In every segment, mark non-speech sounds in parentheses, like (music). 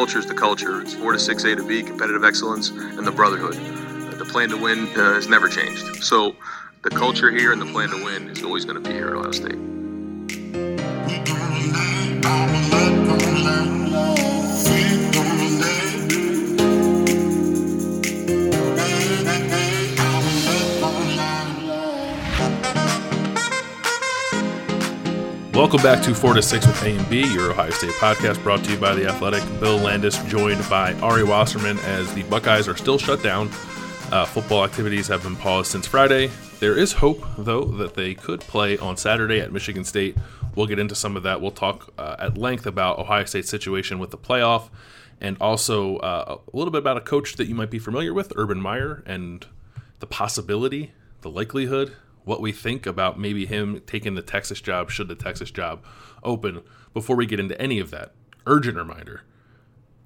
Culture is the culture. It's 4 to 6 A to B, competitive excellence, and the brotherhood. The plan to win uh, has never changed. So the culture here and the plan to win is always going to be here at Ohio State. Welcome back to 4 to 6 with A and B, your Ohio State podcast brought to you by The Athletic. Bill Landis joined by Ari Wasserman as the Buckeyes are still shut down. Uh, football activities have been paused since Friday. There is hope, though, that they could play on Saturday at Michigan State. We'll get into some of that. We'll talk uh, at length about Ohio State's situation with the playoff and also uh, a little bit about a coach that you might be familiar with, Urban Meyer, and the possibility, the likelihood, what we think about maybe him taking the Texas job should the Texas job open. Before we get into any of that, urgent reminder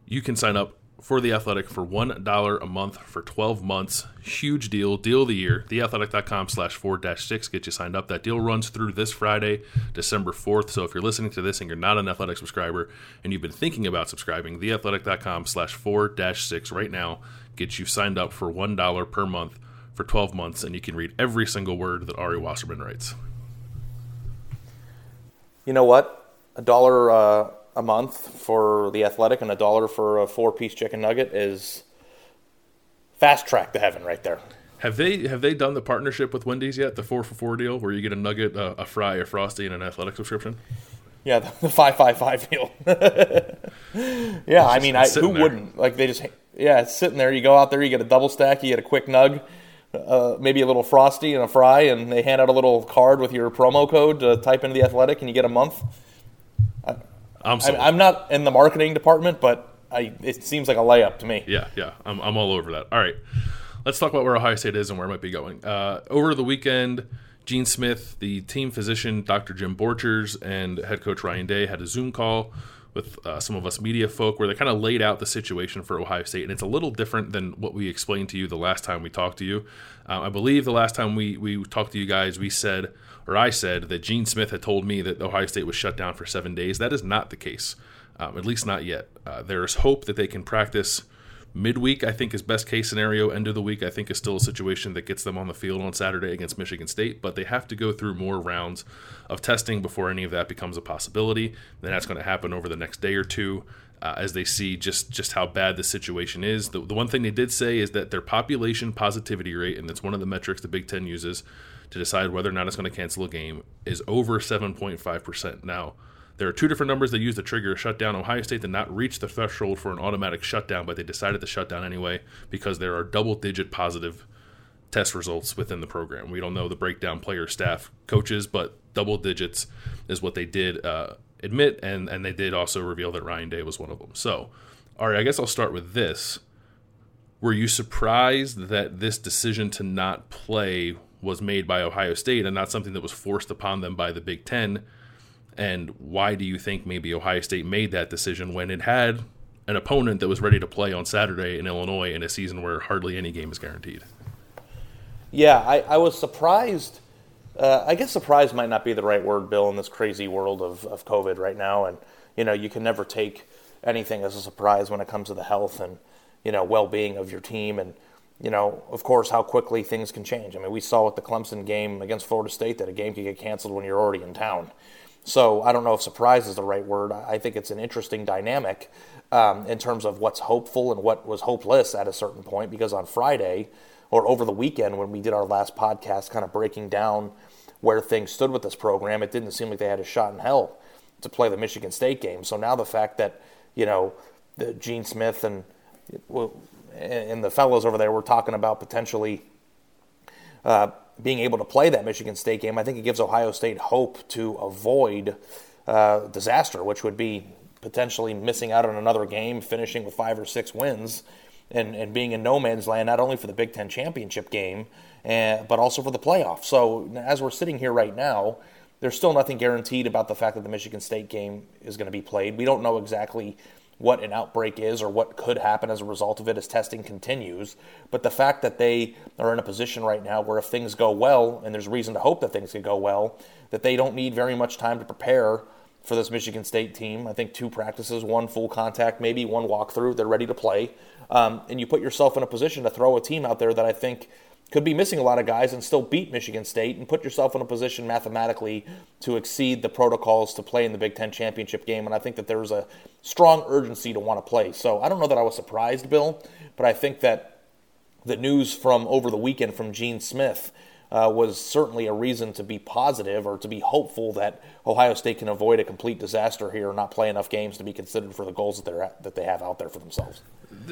you can sign up for The Athletic for $1 a month for 12 months. Huge deal, deal of the year. TheAthletic.com slash 4 6 get you signed up. That deal runs through this Friday, December 4th. So if you're listening to this and you're not an Athletic subscriber and you've been thinking about subscribing, TheAthletic.com slash 4 6 right now gets you signed up for $1 per month for 12 months, and you can read every single word that Ari Wasserman writes. You know what? A dollar uh, a month for the athletic and a dollar for a four piece chicken nugget is fast track to heaven right there. Have they have they done the partnership with Wendy's yet? The four for four deal, where you get a nugget, a, a fry, a frosty, and an athletic subscription. Yeah, the, the five five five deal. (laughs) yeah, I mean, I, who there. wouldn't? Like they just yeah, it's sitting there. You go out there, you get a double stack, you get a quick nug, uh, maybe a little frosty and a fry, and they hand out a little card with your promo code to type into the athletic, and you get a month. I, I'm, I'm not in the marketing department, but I, it seems like a layup to me. Yeah, yeah, I'm, I'm all over that. All right, let's talk about where Ohio State is and where it might be going. Uh, over the weekend, Gene Smith, the team physician, Dr. Jim Borchers, and head coach Ryan Day had a Zoom call with uh, some of us media folk where they kind of laid out the situation for Ohio State. And it's a little different than what we explained to you the last time we talked to you. Uh, I believe the last time we, we talked to you guys, we said, or I said, that Gene Smith had told me that Ohio State was shut down for seven days. That is not the case, um, at least not yet. Uh, there is hope that they can practice midweek i think is best case scenario. End of the week i think is still a situation that gets them on the field on saturday against michigan state but they have to go through more rounds of testing before any of that becomes a possibility. Then that's going to happen over the next day or two uh, as they see just just how bad the situation is. The, the one thing they did say is that their population positivity rate and that's one of the metrics the big ten uses to decide whether or not it's going to cancel a game is over 7.5% now There are two different numbers they use to trigger a shutdown. Ohio State did not reach the threshold for an automatic shutdown, but they decided to shut down anyway because there are double digit positive test results within the program. We don't know the breakdown player, staff, coaches, but double digits is what they did uh, admit, and, and they did also reveal that Ryan Day was one of them. So, all right, I guess I'll start with this. Were you surprised that this decision to not play was made by Ohio State and not something that was forced upon them by the Big Ten? And why do you think maybe Ohio State made that decision when it had an opponent that was ready to play on Saturday in Illinois in a season where hardly any game is guaranteed? Yeah, I, I was surprised. Uh, I guess surprised might not be the right word, Bill, in this crazy world of, of COVID right now. And, you know, you can never take anything as a surprise when it comes to the health and, you know, well being of your team. And, you know, of course, how quickly things can change. I mean, we saw with the Clemson game against Florida State that a game could get canceled when you're already in town. So I don't know if surprise is the right word. I think it's an interesting dynamic um, in terms of what's hopeful and what was hopeless at a certain point. Because on Friday or over the weekend when we did our last podcast, kind of breaking down where things stood with this program, it didn't seem like they had a shot in hell to play the Michigan State game. So now the fact that you know the Gene Smith and and the fellows over there were talking about potentially. Uh, being able to play that Michigan State game, I think it gives Ohio State hope to avoid uh, disaster, which would be potentially missing out on another game, finishing with five or six wins, and, and being in no man's land, not only for the Big Ten championship game, but also for the playoffs. So as we're sitting here right now, there's still nothing guaranteed about the fact that the Michigan State game is going to be played. We don't know exactly what an outbreak is or what could happen as a result of it as testing continues. But the fact that they are in a position right now where if things go well, and there's reason to hope that things could go well, that they don't need very much time to prepare for this Michigan State team. I think two practices, one full contact, maybe one walkthrough. They're ready to play. Um, and you put yourself in a position to throw a team out there that I think could be missing a lot of guys and still beat Michigan State and put yourself in a position mathematically to exceed the protocols to play in the Big Ten championship game. And I think that there's a strong urgency to want to play. So I don't know that I was surprised, Bill, but I think that the news from over the weekend from Gene Smith uh, was certainly a reason to be positive or to be hopeful that Ohio State can avoid a complete disaster here and not play enough games to be considered for the goals that they're that they have out there for themselves.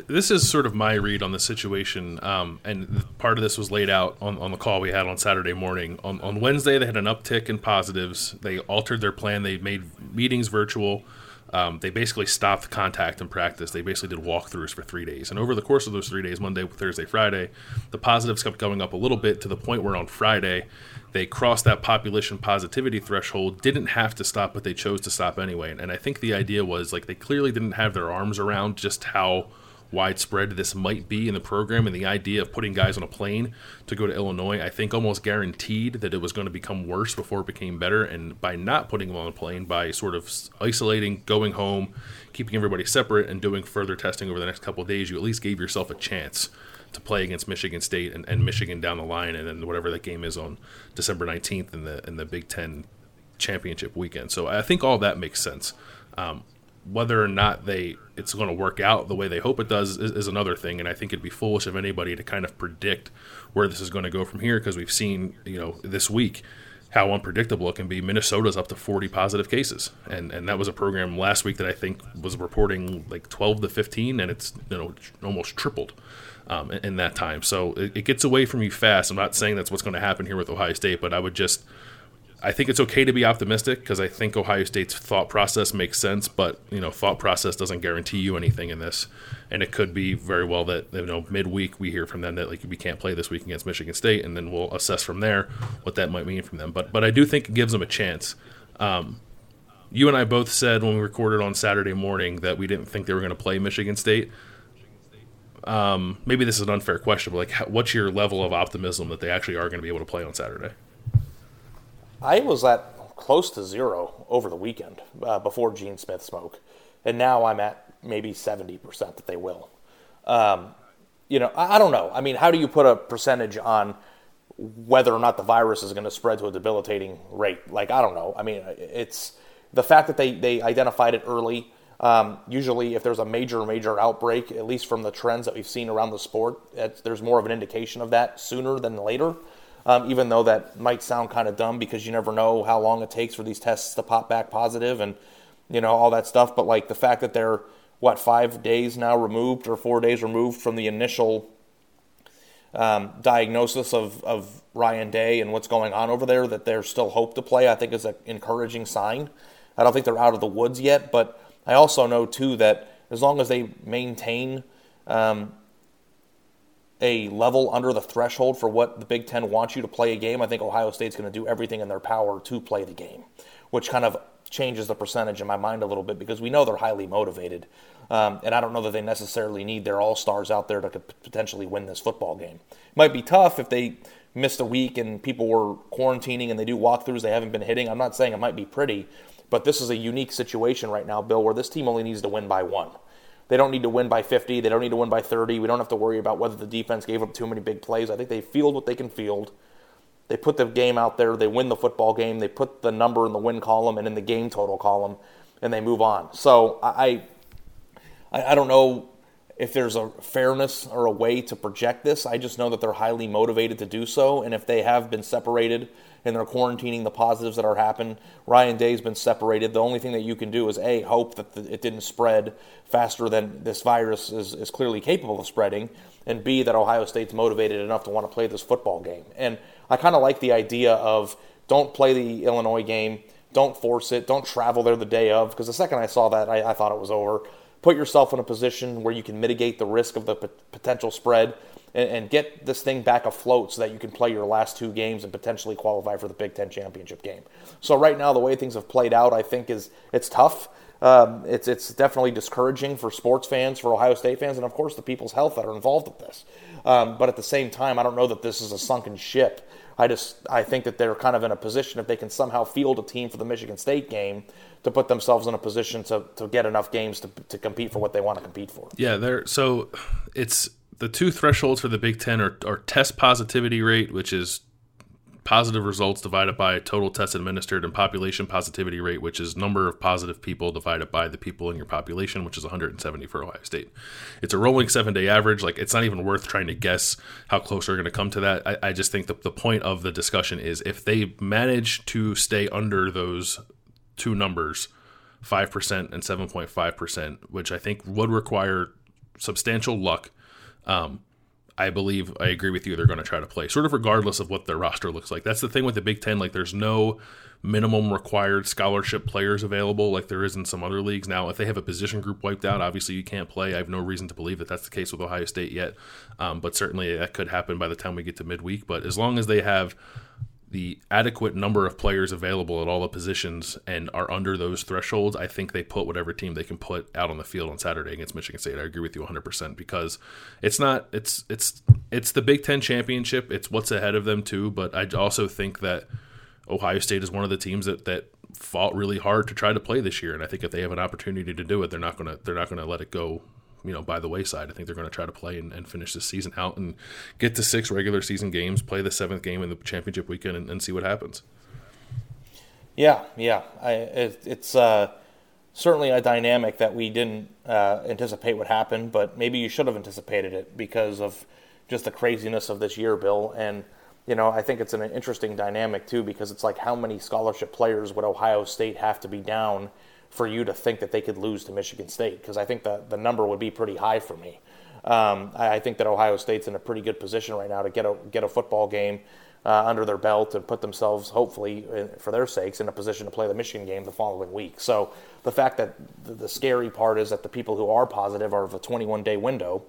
This is sort of my read on the situation, um, and part of this was laid out on, on the call we had on Saturday morning. On, on Wednesday, they had an uptick in positives. They altered their plan. They made meetings virtual. Um, they basically stopped contact and practice. They basically did walkthroughs for three days. And over the course of those three days, Monday, Thursday, Friday, the positives kept going up a little bit to the point where on Friday, they crossed that population positivity threshold, didn't have to stop, but they chose to stop anyway. And I think the idea was like they clearly didn't have their arms around just how widespread this might be in the program and the idea of putting guys on a plane to go to Illinois, I think almost guaranteed that it was going to become worse before it became better. And by not putting them on a plane, by sort of isolating, going home, keeping everybody separate, and doing further testing over the next couple days, you at least gave yourself a chance to play against Michigan State and, and Michigan down the line, and then whatever that game is on December 19th in the in the Big Ten championship weekend. So I think all that makes sense. Um, whether or not they it's going to work out the way they hope it does is, is, another thing and i think it'd be foolish of anybody to kind of predict where this is going to go from here because we've seen you know this week how unpredictable it can be. Minnesota's up to 40 positive cases and and that was a program last week that i think was reporting like 12 to 15 and it's you know almost tripled um, in, in, that time. So it, it gets away from you fast. I'm not saying that's what's going to happen here with ohio state but i would just I think it's okay to be optimistic because I think Ohio State's thought process makes sense, but you know, thought process doesn't guarantee you anything in this, and it could be very well that you know midweek we hear from them that like we can't play this week against Michigan State, and then we'll assess from there what that might mean from them. But but I do think it gives them a chance. Um, you and I both said when we recorded on Saturday morning that we didn't think they were going to play Michigan State. Um, maybe this is an unfair question, but like, what's your level of optimism that they actually are going to be able to play on Saturday? I was at close to zero over the weekend uh, before Gene Smith smoke, and now I'm at maybe 70% that they will. Um, you know, I, I, don't know. I mean, how do you put a percentage on whether or not the virus is going to spread to a debilitating rate? Like, I don't know. I mean, it's the fact that they, they identified it early. Um, usually, if there's a major, major outbreak, at least from the trends that we've seen around the sport, there's more of an indication of that sooner than later. Um, even though that might sound kind of dumb because you never know how long it takes for these tests to pop back positive and you know all that stuff. But like the fact that they're what five days now removed or four days removed from the initial um, diagnosis of, of Ryan Day and what's going on over there, that there's still hope to play, I think is an encouraging sign. I don't think they're out of the woods yet, but I also know too that as long as they maintain um, a level under the threshold for what the Big Ten wants you to play a game, I think Ohio State's going to do everything in their power to play the game, which kind of changes the percentage in my mind a little bit because we know they're highly motivated. Um, and I don't know that they necessarily need their all stars out there to potentially win this football game. It might be tough if they missed a week and people were quarantining and they do walkthroughs they haven't been hitting. I'm not saying it might be pretty, but this is a unique situation right now, Bill, where this team only needs to win by one. They don't need to win by 50. They don't need to win by 30. We don't have to worry about whether the defense gave up too many big plays. I think they field what they can field. They put the game out there. They win the football game. They put the number in the win column and in the game total column, and they move on. So I, I, I don't know if there's a fairness or a way to project this. I just know that they're highly motivated to do so, and if they have been separated and they're quarantining the positives that are happening, Ryan Day's been separated. The only thing that you can do is a hope that the, it didn't spread faster than this virus is, is clearly capable of spreading, and b that Ohio State's motivated enough to want to play this football game. And I kind of like the idea of don't play the Illinois game. Don't force it. Don't travel there the day of. Because the second I saw that, I, I thought it was over put yourself in a position where you can mitigate the risk of the p- potential spread and, and, get this thing back afloat so that you can play your last two games and potentially qualify for the Big Ten championship game. So right now, the way things have played out, I think is it's tough. Um, it's it's definitely discouraging for sports fans, for Ohio State fans, and of course the people's health that are involved with this. Um, but at the same time, I don't know that this is a sunken ship. I just I think that they're kind of in a position if they can somehow field a team for the Michigan State game to put themselves in a position to, to get enough games to, to compete for what they want to compete for. Yeah, there. So it's the two thresholds for the Big Ten are, are test positivity rate, which is positive results divided by total tests administered, and population positivity rate, which is number of positive people divided by the people in your population, which is 170 for Ohio State. It's a rolling seven day average. Like it's not even worth trying to guess how close they're going to come to that. I, I just think the, the point of the discussion is if they manage to stay under those two numbers, 5% and 7.5%, which I think would require substantial luck. Um, I believe I agree with you. They're going to try to play, sort of regardless of what their roster looks like. That's the thing with the Big Ten. Like, there's no minimum required scholarship players available like there is in some other leagues. Now, if they have a position group wiped out, obviously you can't play. I have no reason to believe that that's the case with Ohio State yet, um, but certainly that could happen by the time we get to midweek. But as long as they have the adequate number of players available at all the positions and are under those thresholds, I think they put whatever team they can put out on the field on Saturday against Michigan State. I agree with you 100% because it's not it's it's it's the Big 10 championship. It's what's ahead of them too, but I also think that Ohio State is one of the teams that that fought really hard to try to play this year and I think if they have an opportunity to do it, they're not going to they're not going to let it go you know by the wayside. I think they're going to try to play and, and, finish the season out and get to six regular season games, play the seventh game in the championship weekend, and, and see what happens. Yeah, yeah, I, it, it's uh, certainly a dynamic that we didn't uh, anticipate would happen, but maybe you should have anticipated it because of just the craziness of this year, Bill. And you know, I think it's an interesting dynamic too because it's like how many scholarship players would Ohio State have to be down? For you to think that they could lose to Michigan State because I think the, the number would be pretty high for me. Um, I, I, think that Ohio State's in a pretty good position right now to get a get a football game uh, under their belt and put themselves, hopefully, in, for their sakes, in a position to play the Michigan game the following week. So the fact that the, the scary part is that the people who are positive are of a 21 day window.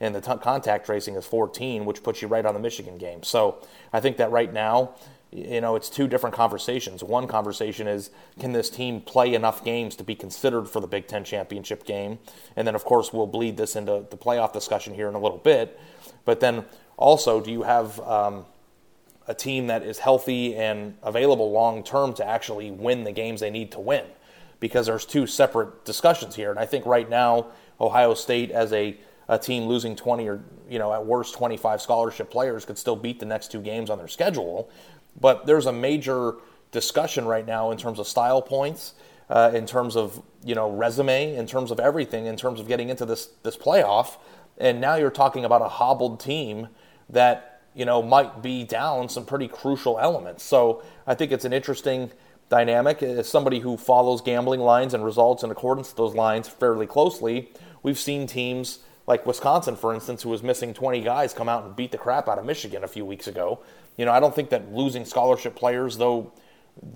And the t- contact tracing is 14, which puts you right on the Michigan game. So I think that right now, you know, it's two different conversations. One conversation is can this team play enough games to be considered for the Big Ten championship game? And then, of course, we'll bleed this into the playoff discussion here in a little bit. But then also, do you have um, a team that is healthy and available long term to actually win the games they need to win? Because there's two separate discussions here. And I think right now, Ohio State, as a a team losing 20 or you know at worst 25 scholarship players could still beat the next two games on their schedule but there's a major discussion right now in terms of style points, uh, in terms of you know resume, in terms of everything, in terms of getting into this this playoff. And now you're talking about a hobbled team that you know, might be down some pretty crucial elements. So I think it's an interesting dynamic. As somebody who follows gambling lines and results in accordance to those lines fairly closely, we've seen teams like Wisconsin, for instance, who was missing 20 guys, come out and beat the crap out of Michigan a few weeks ago. You know, I don't think that losing scholarship players, though,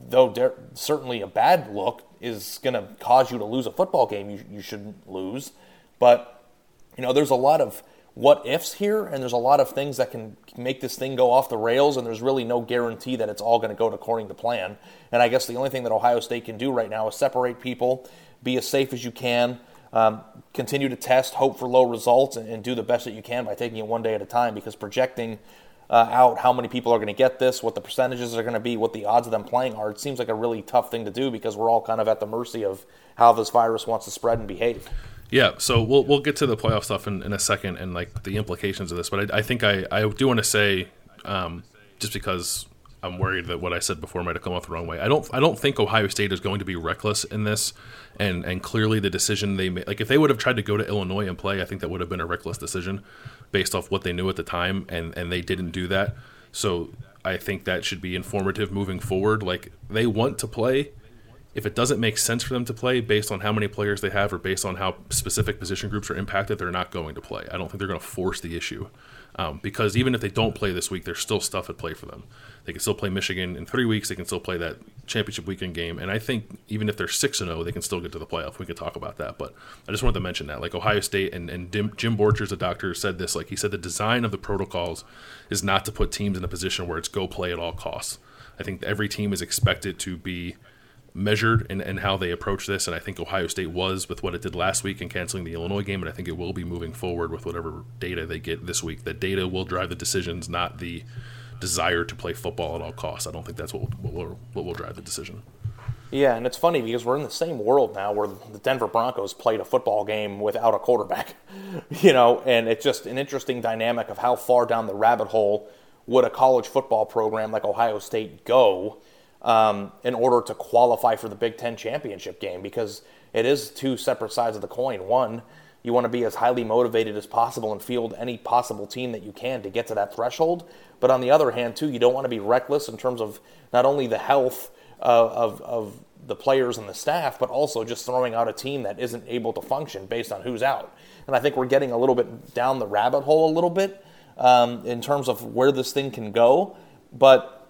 though certainly a bad look, is going to cause you to lose a football game. You, you shouldn't lose, but you know, there's a lot of what ifs here, and there's a lot of things that can make this thing go off the rails, and there's really no guarantee that it's all going to go according to plan. And I guess the only thing that Ohio State can do right now is separate people, be as safe as you can, um, continue to test, hope for low results, and, and, do the best that you can by taking it one day at a time. Because projecting uh, out how many people are going to get this, what the percentages are going to be, what the odds of them playing are, it seems like a really tough thing to do because we're all kind of at the mercy of how this virus wants to spread and behave. Yeah, so we'll we'll get to the playoff stuff in, in a second and like the implications of this, but I, I think I, I do want to say um, just because I'm worried that what I said before might have come off the wrong way. I don't I don't think Ohio State is going to be reckless in this, and and clearly the decision they made, like if they would have tried to go to Illinois and play, I think that would have been a reckless decision, based off what they knew at the time, and and they didn't do that. So I think that should be informative moving forward. Like they want to play. If it doesn't make sense for them to play based on how many players they have or based on how specific position groups are impacted, they're not going to play. I don't think they're going to force the issue. Um, because even if they don't play this week, there's still stuff at play for them. They can still play Michigan in three weeks. They can still play that championship weekend game, and I think even if they're six and zero, oh, they can still get to the playoff. We can talk about that, but I just wanted to mention that. Like Ohio State and and Jim Borchers, a doctor, said this. Like he said, the design of the protocols is not to put teams in a position where it's go play at all costs. I think every team is expected to be measured in, in how they approach this. And I think Ohio State was with what it did last week in canceling the Illinois game. And I think it will be moving forward with whatever data they get this week. The data will drive the decisions, not the desire to play football at all costs. I don't think that's what will, what will, what will drive the decision. Yeah, and it's funny because we're in the same world now where the Denver Broncos played a football game without a quarterback, (laughs) you know, and it's just an interesting dynamic of how far down the rabbit hole would a college football program like Ohio State go um, in order to qualify for the Big Ten championship game because it is two separate sides of the coin. One, you want to be as highly motivated as possible and field any possible team that you can to get to that threshold. But on the other hand, too, you don't want to be reckless in terms of not only the health of, of, of the players and the staff, but also just throwing out a team that isn't able to function based on who's out. And I think we're getting a little bit down the rabbit hole a little bit um, in terms of where this thing can go. But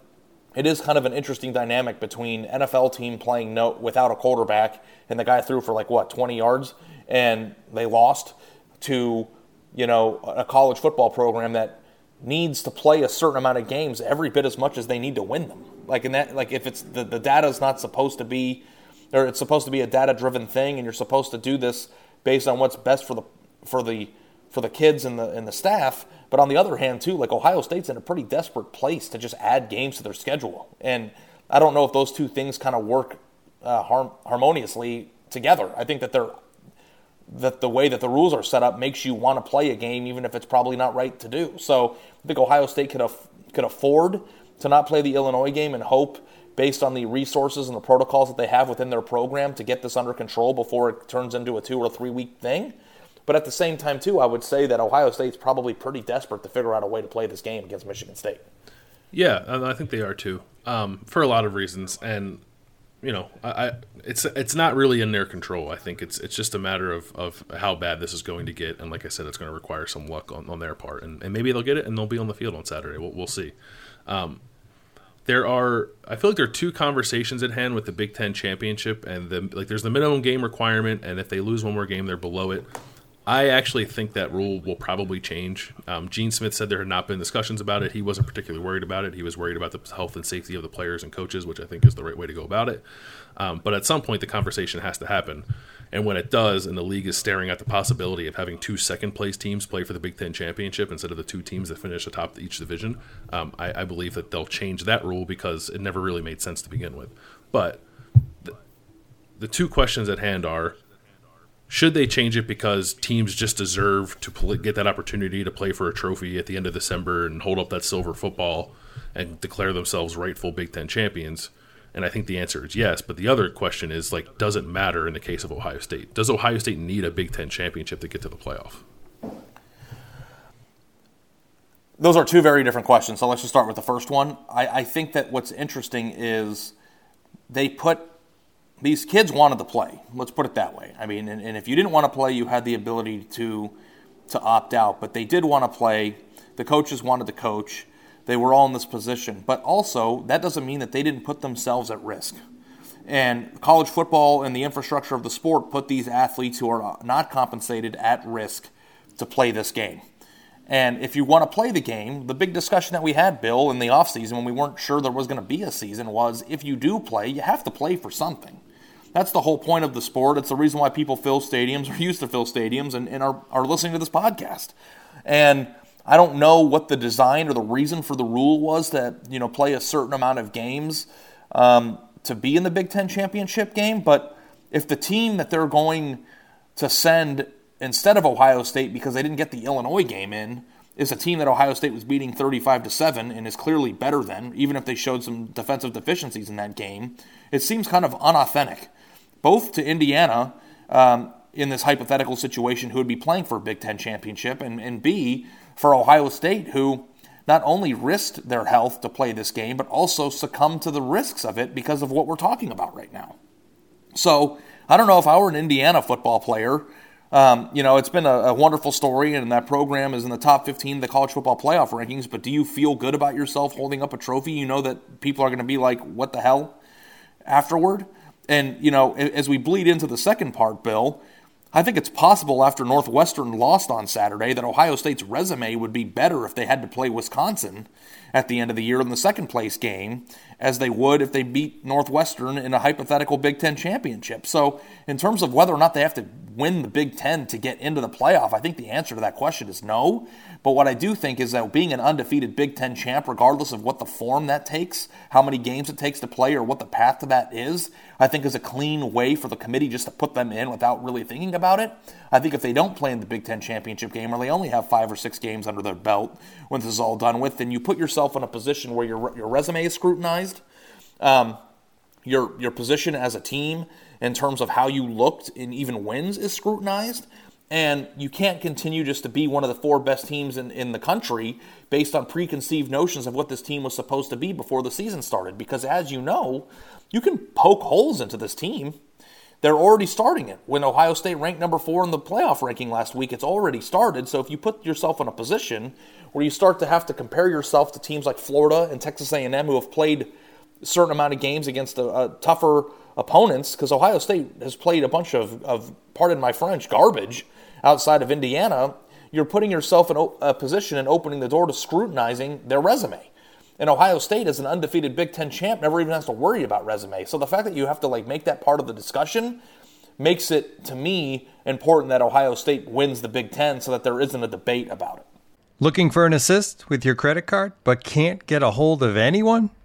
it is kind of an interesting dynamic between NFL team playing no without a quarterback and the guy threw for like what 20 yards and they lost to you know a college football program that needs to play a certain amount of games every bit as much as they need to win them. Like in that like if it's the, the data is not supposed to be or it's supposed to be a data driven thing and you're supposed to do this based on what's best for the for the for the kids and the and the staff. But on the other hand, too, like Ohio State's in a pretty desperate place to just add games to their schedule, and I don't know if those two things kind of work uh, harmoniously together. I think that they're that the way that the rules are set up makes you want to play a game, even if it's probably not right to do. So I think Ohio State could af- could afford to not play the Illinois game and hope, based on the resources and the protocols that they have within their program, to get this under control before it turns into a two or three week thing. But at the same time, too, I would say that Ohio State's probably pretty desperate to figure out a way to play this game against Michigan State. Yeah, I think they are too, um, for a lot of reasons. And you know, I, I, it's it's not really in their control. I think it's it's just a matter of, of how bad this is going to get. And like I said, it's going to require some luck on, on their part. And, and maybe they'll get it and they'll be on the field on Saturday. We'll, we'll see. Um, there are I feel like there are two conversations at hand with the Big Ten championship and the like. There's the minimum game requirement, and if they lose one more game, they're below it. I actually think that rule will probably change. Um, Gene Smith said there had not been discussions about it. He wasn't particularly worried about it. He was worried about the health and safety of the players and coaches, which I think is the right way to go about it. Um, but at some point, the conversation has to happen. And when it does, and the league is staring at the possibility of having two second place teams play for the Big Ten championship instead of the two teams that finish atop each division, um, I, I, believe that they'll change that rule because it never really made sense to begin with. But the, the two questions at hand are should they change it because teams just deserve to play, get that opportunity to play for a trophy at the end of December and hold up that silver football and declare themselves rightful Big Ten champions? And I think the answer is yes. But the other question is like, does it matter in the case of Ohio State? Does Ohio State need a Big Ten championship to get to the playoff? those are two very different questions. So let's just start with the first one. I, I think that what's interesting is they put these kids wanted to play. Let's put it that way. I mean, and, and if you didn't want to play, you had the ability to to opt out, but they did want to play. The coaches wanted to coach. They were all in this position, but also that doesn't mean that they didn't put themselves at risk. And college football and the infrastructure of the sport put these athletes who are uh, not compensated at risk to play this game. And if you want to play the game, the big discussion that we had, Bill, in the offseason when we weren't sure there was going to be a season was if you do play, you have to play for something. That's the whole point of the sport. It's the reason why people fill stadiums or (laughs) used to fill stadiums and, and are, are listening to this podcast. And I don't know what the design or the reason for the rule was that, you know, play a certain amount of games um, to be in the Big Ten championship game. But if the team that they're going to send instead of Ohio State because they didn't get the Illinois game in is a team that Ohio State was beating 35 to 7 and is clearly better than even if they showed some defensive deficiencies in that game it seems kind of unauthentic both to Indiana um, in this hypothetical situation who would be playing for a Big Ten championship and, and B for Ohio State who not only risked their health to play this game but also succumbed to the risks of it because of what we're talking about right now so I don't know if I were an Indiana football player um, you know, it's been a, a, wonderful story, and that program is in the top 15 of the college football playoff rankings. But do you feel good about yourself holding up a trophy? You know that people are going to be like, what the hell afterward? And, you know, as we bleed into the second part, Bill, I think it's possible after Northwestern lost on Saturday that Ohio State's resume would be better if they had to play Wisconsin at the end of the year in the second place game as they would if they beat Northwestern in a hypothetical Big Ten championship. So, in terms of whether or not they have to win the Big Ten to get into the playoff, I think the answer to that question is no. But what I do think is that being an undefeated Big Ten champ, regardless of what the form that takes, how many games it takes to play, or what the path to that is, I think is a clean way for the committee just to put them in without really thinking about it. I think if they don't play in the Big Ten championship game, or they only have five or six games under their belt when this is all done with, then you put yourself in a position where your, your resume is scrutinized. Um, your your position as a team in terms of how you looked in even wins is scrutinized. And you can't continue just to be one of the four best teams in, in the country based on preconceived notions of what this team was supposed to be before the season started. Because as you know, you can poke holes into this team. They're already starting it. When Ohio State ranked number four in the playoff ranking last week, it's already started. So if you put yourself in a position where you start to have to compare yourself to teams like Florida and Texas A&M who have played certain amount of games against a, a tougher opponents, because Ohio State has played a bunch of, of, pardon my French, garbage outside of Indiana, you're putting yourself in a position and opening the door to scrutinizing their resume. And Ohio State, as an undefeated Big Ten champ, never even has to worry about resume. So the fact that you have to like make that part of the discussion makes it, to me, important that Ohio State wins the Big Ten so that there isn't a debate about it. Looking for an assist with your credit card, but can't get a hold of anyone?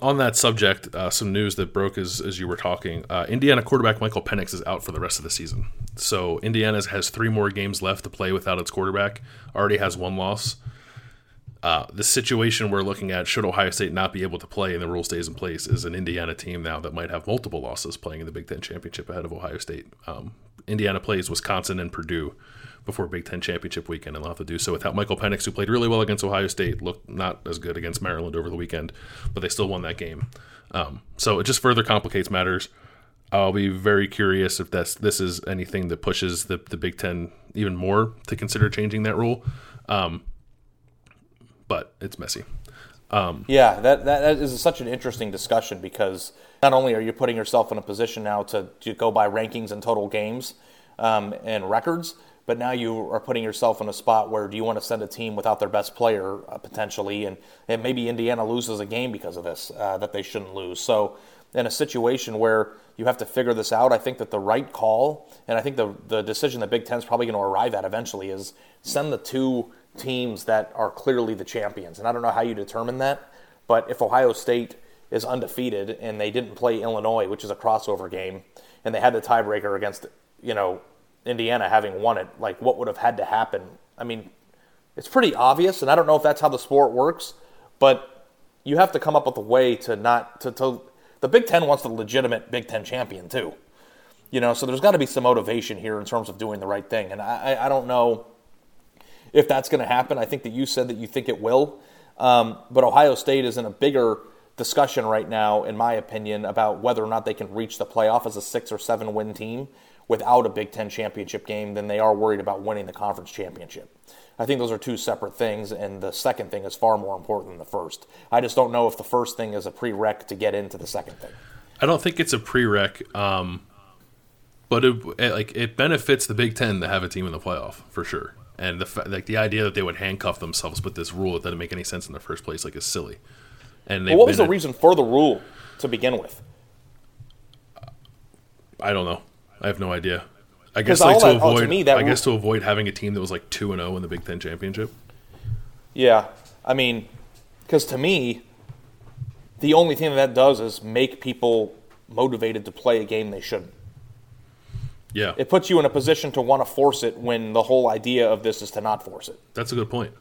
On that subject, uh, some news that broke as, as you were talking. Uh, Indiana quarterback Michael Penix is out for the rest of the season. So Indiana has three more games left to play without its quarterback. Already has one loss. Uh, the situation we're looking at, should Ohio State not be able to play and the rule stays in place, is an Indiana team now that might have multiple losses playing in the Big Ten championship ahead of Ohio State. Um, Indiana plays Wisconsin and Purdue before Big Ten championship weekend, and they'll have to do so without Michael Penix, who played really well against Ohio State, looked not as good against Maryland over the weekend, but they still won that game. Um, so it just further complicates matters. I'll be very curious if that's this is anything that pushes the, the Big Ten even more to consider changing that rule. Um, but it's messy. Um, yeah, that, that, is such an interesting discussion because not only are you putting yourself in a position now to, to go by rankings and total games um, and records, but now you are putting yourself in a spot where do you want to send a team without their best player uh, potentially, and, and maybe Indiana loses a game because of this uh, that they shouldn't lose. So in a situation where you have to figure this out, I think that the right call, and I think the the decision that Big Ten is probably going to arrive at eventually is send the two teams that are clearly the champions. And I don't know how you determine that, but if Ohio State is undefeated and they didn't play Illinois, which is a crossover game, and they had the tiebreaker against, you know, Indiana having won it, like what would have had to happen? I mean, it's pretty obvious, and I don't know if that's how the sport works, but you have to come up with a way to not to, to the Big Ten wants the legitimate Big Ten champion too. You know, so there's got to be some motivation here in terms of doing the right thing, and I, I don't know if that's going to happen. I think that you said that you think it will. Um, but Ohio State is in a bigger discussion right now, in my opinion, about whether or not they can reach the playoff as a six or seven win team without a Big Ten championship game than they are worried about winning the conference championship. I think those are two separate things, and the second thing is far more important than the first. I just don't know if the first thing is a prereq to get into the second thing. I don't think it's a prereq, um, but it, it, like it benefits the Big Ten to have a team in the playoff for sure and the like the idea that they would handcuff themselves with this rule that doesn't make any sense in the first place like is silly. And well, what was the a, reason for the rule to begin with? I don't know. I have no idea. I guess like to that, avoid. Oh, to me, I guess to avoid having a team that was like two and zero oh in the Big Ten championship. Yeah, I mean, because to me, the only thing that, that does is make people motivated to play a game they shouldn't. Yeah. It puts you in a position to want to force it when the whole idea of this is to not force it. That's a good point.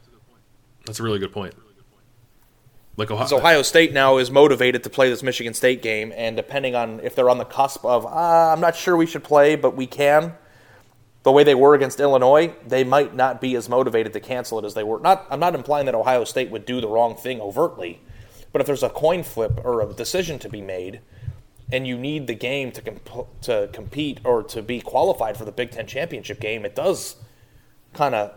That's a really good point. Like Ohio, Ohio State now is motivated to play this Michigan State game, and depending on if they're on the cusp of, ah, I'm not sure we should play, but we can, the way they were against Illinois, they might not be as motivated to cancel it as they were. Not, I'm not implying that Ohio State would do the wrong thing overtly, but if there's a coin flip or a decision to be made – and you need the game to comp- to compete or to be qualified for the Big Ten championship game, it does kind of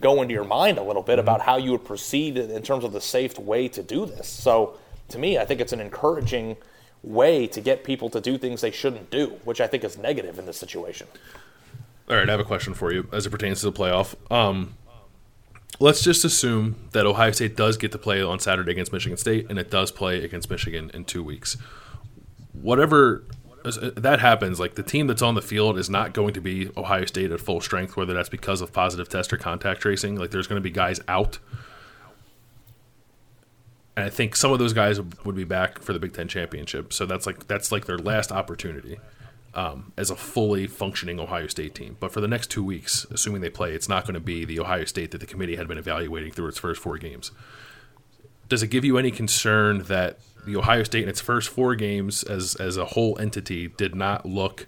go into your mind a little bit about how you would proceed in terms of the safe way to do this. So, to me, I think it's an encouraging way to get people to do things they shouldn't do, which I think is negative in this situation. All right, I have a question for you as it pertains to the playoff. Um, let's just assume that Ohio State does get to play on Saturday against Michigan State, and it does play against Michigan in two weeks whatever that happens, like the team that's on the field is not going to be Ohio State at full strength, whether that's because of positive test or contact tracing. Like there's going to be guys out. And I think some of those guys would be back for the Big Ten championship. So that's like that's like their last opportunity um, as a fully functioning Ohio State team. But for the next two weeks, assuming they play, it's not going to be the Ohio State that the committee had been evaluating through its first four games. Does it give you any concern that the Ohio State in its first four games as as a whole entity did not look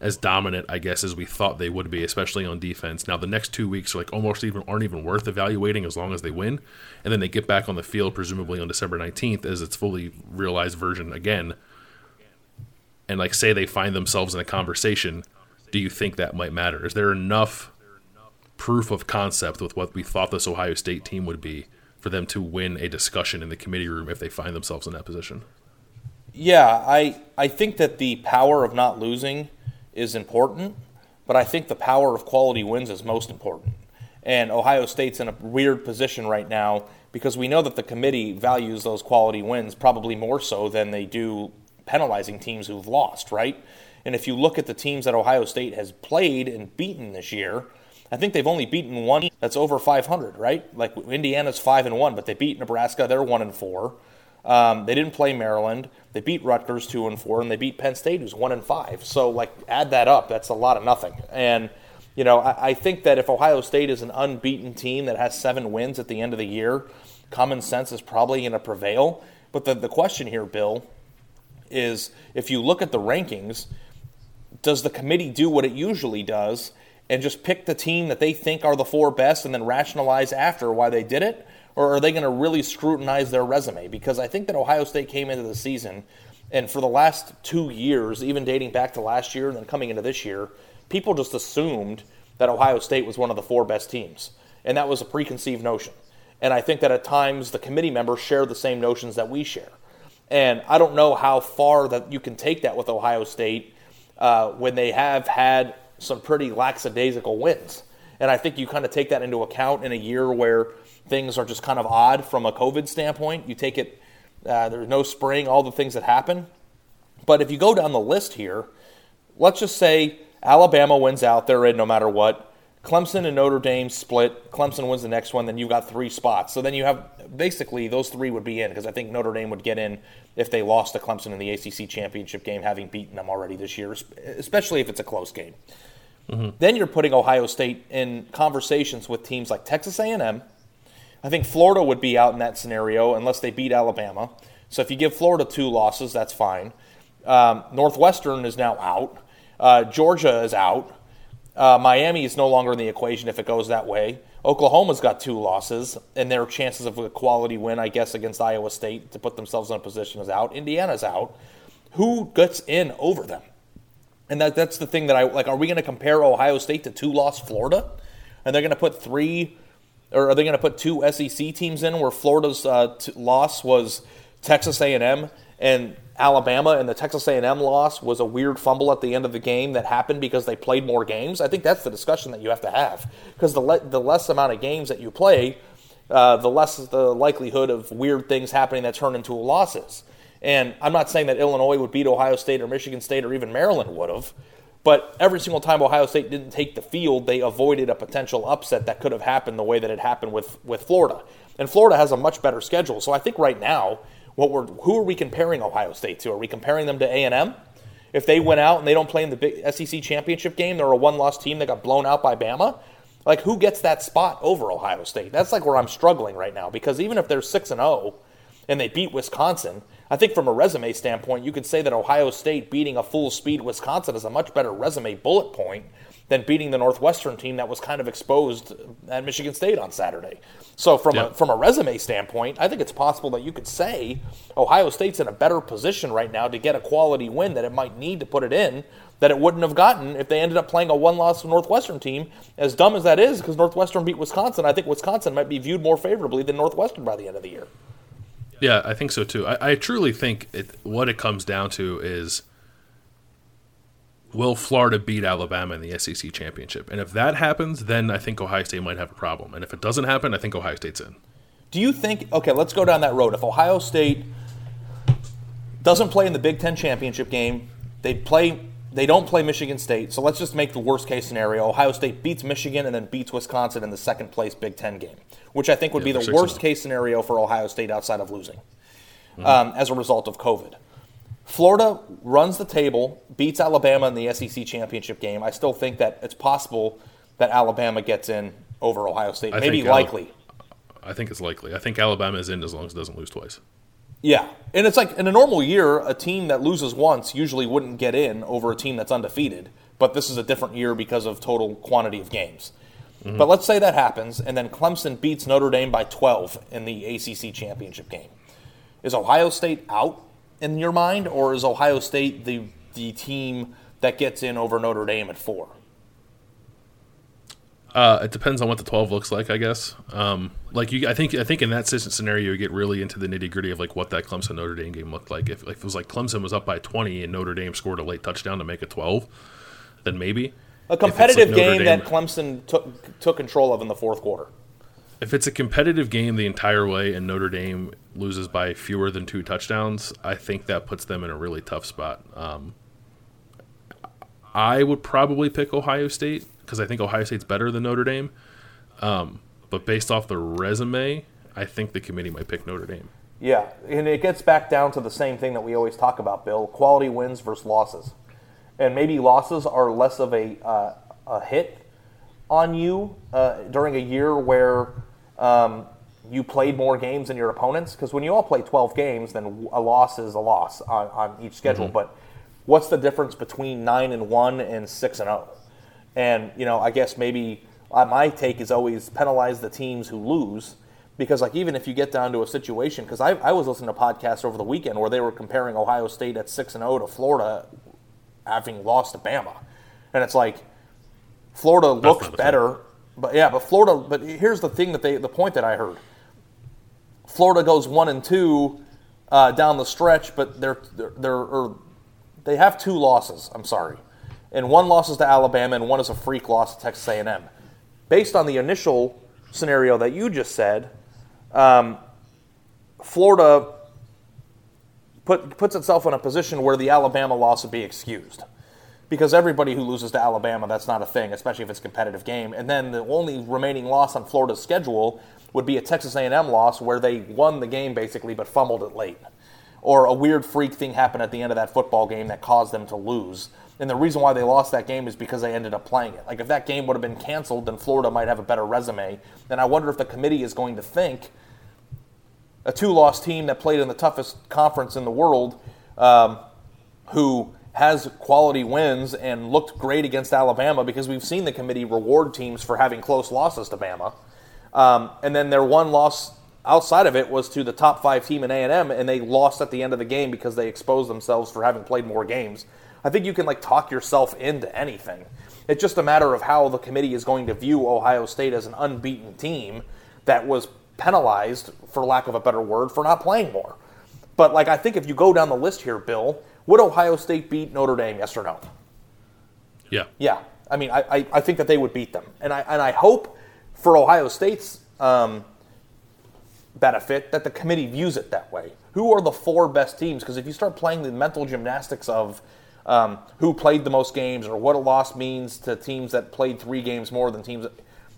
as dominant, I guess, as we thought they would be, especially on defense. Now the next two weeks are like almost even aren't even worth evaluating as long as they win, and then they get back on the field presumably on December nineteenth as its fully realized version again. And like say they find themselves in a conversation, do you think that might matter? Is there enough proof of concept with what we thought this Ohio State team would be for them to win a discussion in the committee room if they find themselves in that position. Yeah, I I think that the power of not losing is important, but I think the power of quality wins is most important. And Ohio State's in a weird position right now because we know that the committee values those quality wins probably more so than they do penalizing teams who've lost, right? And if you look at the teams that Ohio State has played and beaten this year, I think they've only beaten one that's over 500, right? Like Indiana's five and one, but they beat Nebraska. They're one and four. Um, they didn't play Maryland. They beat Rutgers two and four, and they beat Penn State, who's one and five. So like add that up, that's a lot of nothing. And you know, I, I think that if Ohio State is an unbeaten team that has seven wins at the end of the year, common sense is probably going to prevail. But the, the question here, Bill, is if you look at the rankings, does the committee do what it usually does and just pick the team that they think are the four best and then rationalize after why they did it? Or are they going to really scrutinize their resume? Because I think that Ohio State came into the season, and for the last two years, even dating back to last year and then coming into this year, people just assumed that Ohio State was one of the four best teams. And that was a preconceived notion. And I think that at times the committee members share the same notions that we share. And I don't know how far that you can take that with Ohio State uh, when they have had some pretty lackadaisical wins. And I think you kind of take that into account in a year where things are just kind of odd from a COVID standpoint. You take it, uh, there's no spring, all the things that happen. But if you go down the list here, let's just say Alabama wins out, they're in no matter what. Clemson and Notre Dame split. Clemson wins the next one, then you've got three spots. So then you have basically those three would be in because I think Notre Dame would get in if they lost to Clemson in the ACC championship game, having beaten them already this year, especially if it's a close game. Mm-hmm. Then you're putting Ohio State in conversations with teams like Texas A&M. I think Florida would be out in that scenario unless they beat Alabama. So if you give Florida two losses, that's fine. Um, Northwestern is now out. Uh, Georgia is out. Uh, Miami is no longer in the equation if it goes that way. Oklahoma's got two losses, and their chances of a quality win, I guess, against Iowa State to put themselves in a position is out. Indiana's out. Who gets in over them? And that, that's the thing that I like. Are we going to compare Ohio State to two lost Florida? And they're going to put three, or are they going to put two SEC teams in where Florida's uh, t- loss was Texas A&M and Alabama and the Texas A&M loss was a weird fumble at the end of the game that happened because they played more games. I think that's the discussion that you have to have because the le- the less amount of games that you play, uh, the less the likelihood of weird things happening that turn into losses. And I'm not saying that Illinois would beat Ohio State or Michigan State or even Maryland would have, but every single time Ohio State didn't take the field, they avoided a potential upset that could have happened the way that it happened with with Florida. And Florida has a much better schedule, so I think right now what we're, who are we comparing Ohio State to? Are we comparing them to A&M? If they went out and they don't play in the big SEC championship game, they're a one-loss team that got blown out by Bama. Like who gets that spot over Ohio State? That's like where I'm struggling right now because even if they're 6 and 0 and they beat Wisconsin, I think from a resume standpoint, you could say that Ohio State beating a full speed Wisconsin is a much better resume bullet point than beating the Northwestern team that was kind of exposed at Michigan State on Saturday. So from a from a resume standpoint, I think it's possible that you could say Ohio State's in a better position right now to get a quality win that it might need to put it in that it wouldn't have gotten if they ended up playing a one-loss Northwestern team. As dumb as that is, because Northwestern beat Wisconsin, I think Wisconsin might be viewed more favorably than Northwestern by the end of the year. Yeah, I think so too. I, I truly think it, what it comes down to is will Florida beat Alabama in the SEC championship? And if that happens, then I think Ohio State might have a problem. And if it doesn't happen, I think Ohio State's in. Do you think? Okay, let's go down that road. If Ohio State doesn't play in the Big Ten championship game, they play. They don't play Michigan State. So let's just make the worst case scenario: Ohio State beats Michigan and then beats Wisconsin in the second place Big Ten game, which I think would yeah, be the worst case scenario for Ohio State outside of losing mm-hmm. um, as a result of COVID. Florida runs the table, beats Alabama in the SEC championship game. I still think that it's possible that Alabama gets in over Ohio State. I Maybe likely. I think it's likely. I think Alabama is in as long as it doesn't lose twice. Yeah. And it's like in a normal year, a team that loses once usually wouldn't get in over a team that's undefeated. But this is a different year because of total quantity of games. Mm-hmm. But let's say that happens, and then Clemson beats Notre Dame by 12 in the ACC championship game. Is Ohio State out in your mind, or is Ohio State the the team that gets in over Notre Dame at four? Uh, it depends on what the twelve looks like, I guess. Um, like you, I think, I think in that scenario, you get really into the nitty gritty of like what that Clemson Notre Dame game looked like. If, if it was like Clemson was up by twenty and Notre Dame scored a late touchdown to make it twelve, then maybe a competitive like game Dame, that Clemson took took control of in the fourth quarter if it's a competitive game the entire way and Notre Dame loses by fewer than two touchdowns, I think that puts them in a really tough spot. Um, I would probably pick Ohio State because I think Ohio State's better than Notre Dame. Um, but based off the resume, I think the committee might pick Notre Dame. Yeah, and it gets back down to the same thing that we always talk about, Bill: quality wins versus losses, and maybe losses are less of a uh, a hit on you uh, during a year where um, you played more games than your opponents? Because when you all play 12 games then a loss is a loss on, on each schedule. Mm-hmm. but what's the difference between 9 and 1 and 6 and 0 and you know i guess maybe uh, my take is always penalize the teams who lose because like even if you get down to a situation because I, I was listening to podcasts over the weekend where they were comparing ohio state at 6 and 0 to florida having lost to bama. And it's like florida looks better but yeah, but Florida. But here's the thing that they, the point that I heard: Florida goes one and two uh, down the stretch, but they're they're, they're they have two losses. I'm sorry, and one loss is to Alabama, and one is a freak loss to Texas A&M. Based on the initial scenario that you just said, um, Florida put, puts itself in a position where the Alabama loss would be excused. Because everybody who loses to Alabama, that's not a thing, especially if it's a competitive game. And then the only remaining loss on Florida's schedule would be a Texas A&M loss where they won the game basically but fumbled it late. Or a weird freak thing happened at the end of that football game that caused them to lose. And the reason why they lost that game is because they ended up playing it. Like if that game would have been canceled, then Florida might have a better resume. And I wonder if the committee is going to think a two-loss team that played in the toughest conference in the world, um, who has quality wins and looked great against Alabama because we've seen the committee reward teams for having close losses to Bama. Um, and then their one loss outside of it was to the top five team in A&M, and they lost at the end of the game because they exposed themselves for having played more games. I think you can like talk yourself into anything. It's just a matter of how the committee is going to view Ohio State as an unbeaten team that was penalized, for lack of a better word, for not playing more. But like I think if you go down the list here, Bill, would Ohio State beat Notre Dame? Yes or no? Yeah. Yeah. I mean, I, I, I think that they would beat them, and I and I hope for Ohio State's um, benefit that the committee views it that way. Who are the four best teams? Because if you start playing the mental gymnastics of um, who played the most games or what a loss means to teams that played three games more than teams,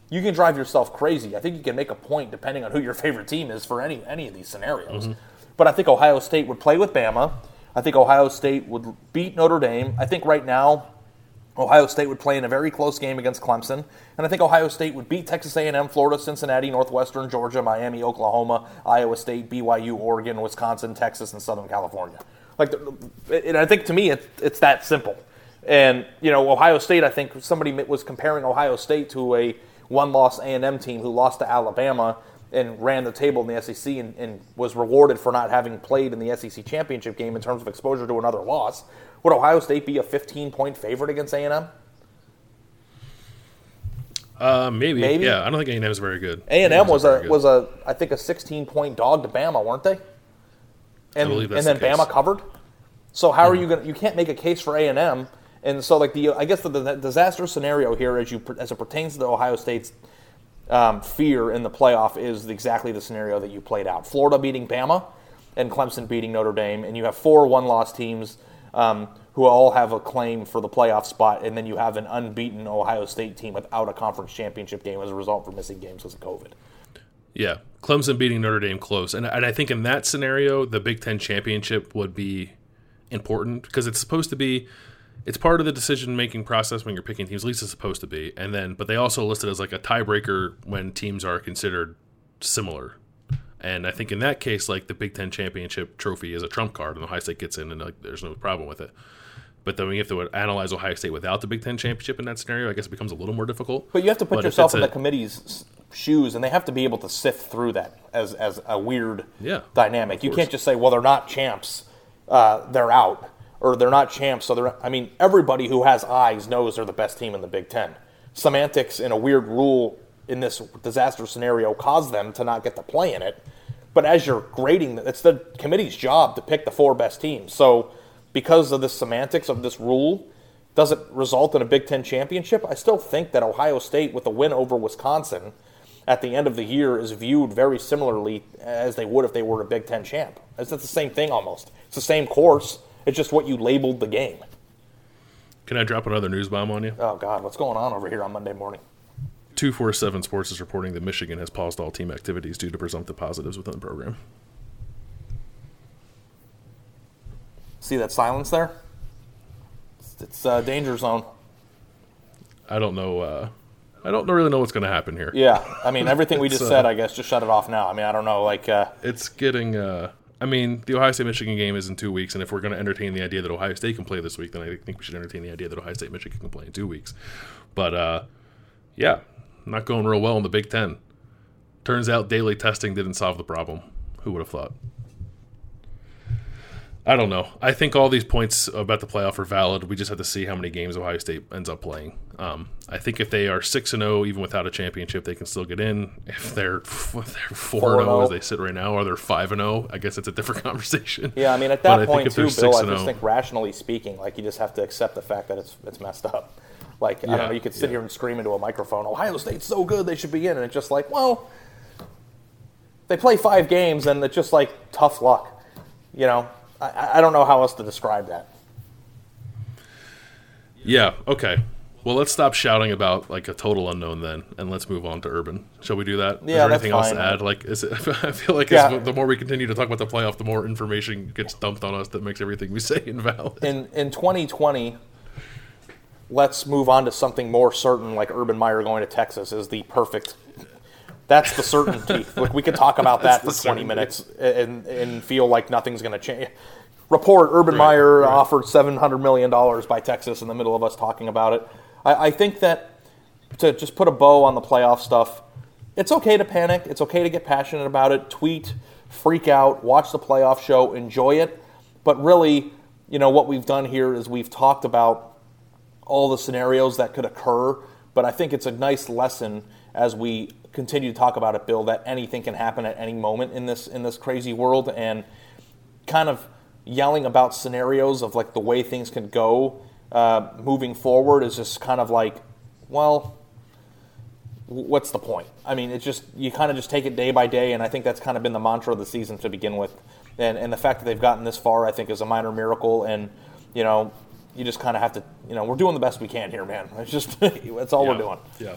you can drive yourself crazy. I think you can make a point depending on who your favorite team is for any any of these scenarios. Mm-hmm. But I think Ohio State would play with Bama. I think Ohio State would beat Notre Dame. I think right now Ohio State would play in a very close game against Clemson, and I think Ohio State would beat Texas A&M, Florida, Cincinnati, Northwestern, Georgia, Miami, Oklahoma, Iowa State, BYU, Oregon, Wisconsin, Texas, and Southern California. Like, and I think to me, it's, it's that simple. And you know, Ohio State. I think somebody was comparing Ohio State to a one-loss A&M team who lost to Alabama and ran the table in the SEC and, and, was rewarded for not having played in the SEC championship game in terms of exposure to another loss. Would Ohio State be a 15 point favorite against A&M? Uh, maybe. maybe. Yeah, I don't think A&M is very good. A&M was a was a I think a 16 point dog to Bama, weren't they? And and then the Bama covered. So how mm-hmm. are you going? to You can't make a case for A&M. And so, like the, I guess the, the disaster scenario here, as you as it pertains to the Ohio State's um, fear in the playoff, is exactly the scenario that you played out. Florida beating Bama, and Clemson beating Notre Dame, and you have four one-loss teams um, who all have a claim for the playoff spot, and then you have an unbeaten Ohio State team without a conference championship game as a result for missing games because of COVID. Yeah, Clemson beating Notre Dame close, and, and I think in that scenario, the Big Ten championship would be important because it's supposed to be it's part of the decision making process when you're picking teams. At least it's supposed to be. And then, but they also list it as like a tiebreaker when teams are considered similar. And I think in that case, like the Big Ten championship trophy is a trump card, and Ohio State gets in, and like there's no problem with it. But then we have to analyze Ohio State without the Big Ten championship in that scenario. I guess it becomes a little more difficult. But you have to put but yourself in a, the committee's shoes, and they have to be able to sift through that as as a weird yeah, dynamic. You can't just say, "Well, they're not champs, uh, they're out," or "They're not champs." So they're. I mean, everybody who has eyes knows they're the best team in the Big Ten. Semantics and a weird rule in this disaster scenario caused them to not get to play in it. But as you're grading, it's the committee's job to pick the four best teams. So, because of the semantics of this rule, does it result in a Big Ten championship? I still think that Ohio State, with a win over Wisconsin at the end of the year, is viewed very similarly as they would if they were a Big Ten champ. It's the same thing almost. It's the same course. It's just what you labeled the game. Can I drop another news bomb on you? Oh God, what's going on over here on Monday morning? 247 Sports is reporting that Michigan has paused all team activities due to presumptive positives within the program. See that silence there? It's, a uh, danger zone. I don't know. Uh, I don't really know what's going to happen here. Yeah, I mean everything we (laughs) just uh, said. I guess just shut it off now. I mean I don't know. Like uh, it's getting. I mean the Ohio State Michigan game is in two weeks, and if we're going to entertain the idea that Ohio State can play this week, then I think we should entertain the idea that Ohio State Michigan can play in two weeks. But uh, yeah, not going real well in the Big Ten. Turns out daily testing didn't solve the problem. Who would have thought? I don't know. I think all these points about the playoff are valid. We just have to see how many games Ohio State ends up playing. Um, I think if they are six and zero, oh, even without a championship, they can still get in. If they're (laughs) if they're four and zero oh as they sit right now, or they're five and zero, I guess it's a different (laughs) conversation. Yeah, I mean at that point too, Bill. I just think rationally speaking, like you just have to accept the fact that it's it's messed up. Like yeah, I don't know, you could sit yeah. here and scream into a microphone, "Ohio State's so good, they should be in," and it's just like, well, they play five games, and it's just like tough luck. You know, I, I don't know how else to describe that. Yeah. Okay. Well, let's stop shouting about like a total unknown then, and let's move on to Urban. Shall we do that? Yeah, is there anything else to add? Like, is it, (laughs) I feel like yeah. the more we continue to talk about the playoff, the more information gets dumped on us that makes everything we (laughs) say invalid. In in 2020, let's move on to something more certain, like Urban Meyer going to Texas is the perfect. That's the certainty. (laughs) Look, we could talk about that for 20 minutes and, and feel like nothing's going to change. Report: Urban right, Meyer right. offered 700 million dollars by Texas in the middle of us talking about it. I, I think that to just put a bow on the playoff stuff, it's okay to panic. It's okay to get passionate about it. Tweet, freak out, watch the playoff show, enjoy it. But really, you know what we've done here is we've talked about all the scenarios that could occur. But I think it's a nice lesson as we continue to talk about it, Bill, that anything can happen at any moment in this in this crazy world, and kind of yelling about scenarios of like the way things can go uh, moving forward is just kind of like, well, what's the point? I mean, it's just you kind of just take it day by day, and I think that's kind of been the mantra of the season to begin with. And, and the fact that they've gotten this far, I think, is a minor miracle. And you know, you just kind of have to, you know, we're doing the best we can here, man. It's just (laughs) that's all yeah. we're doing. Yeah.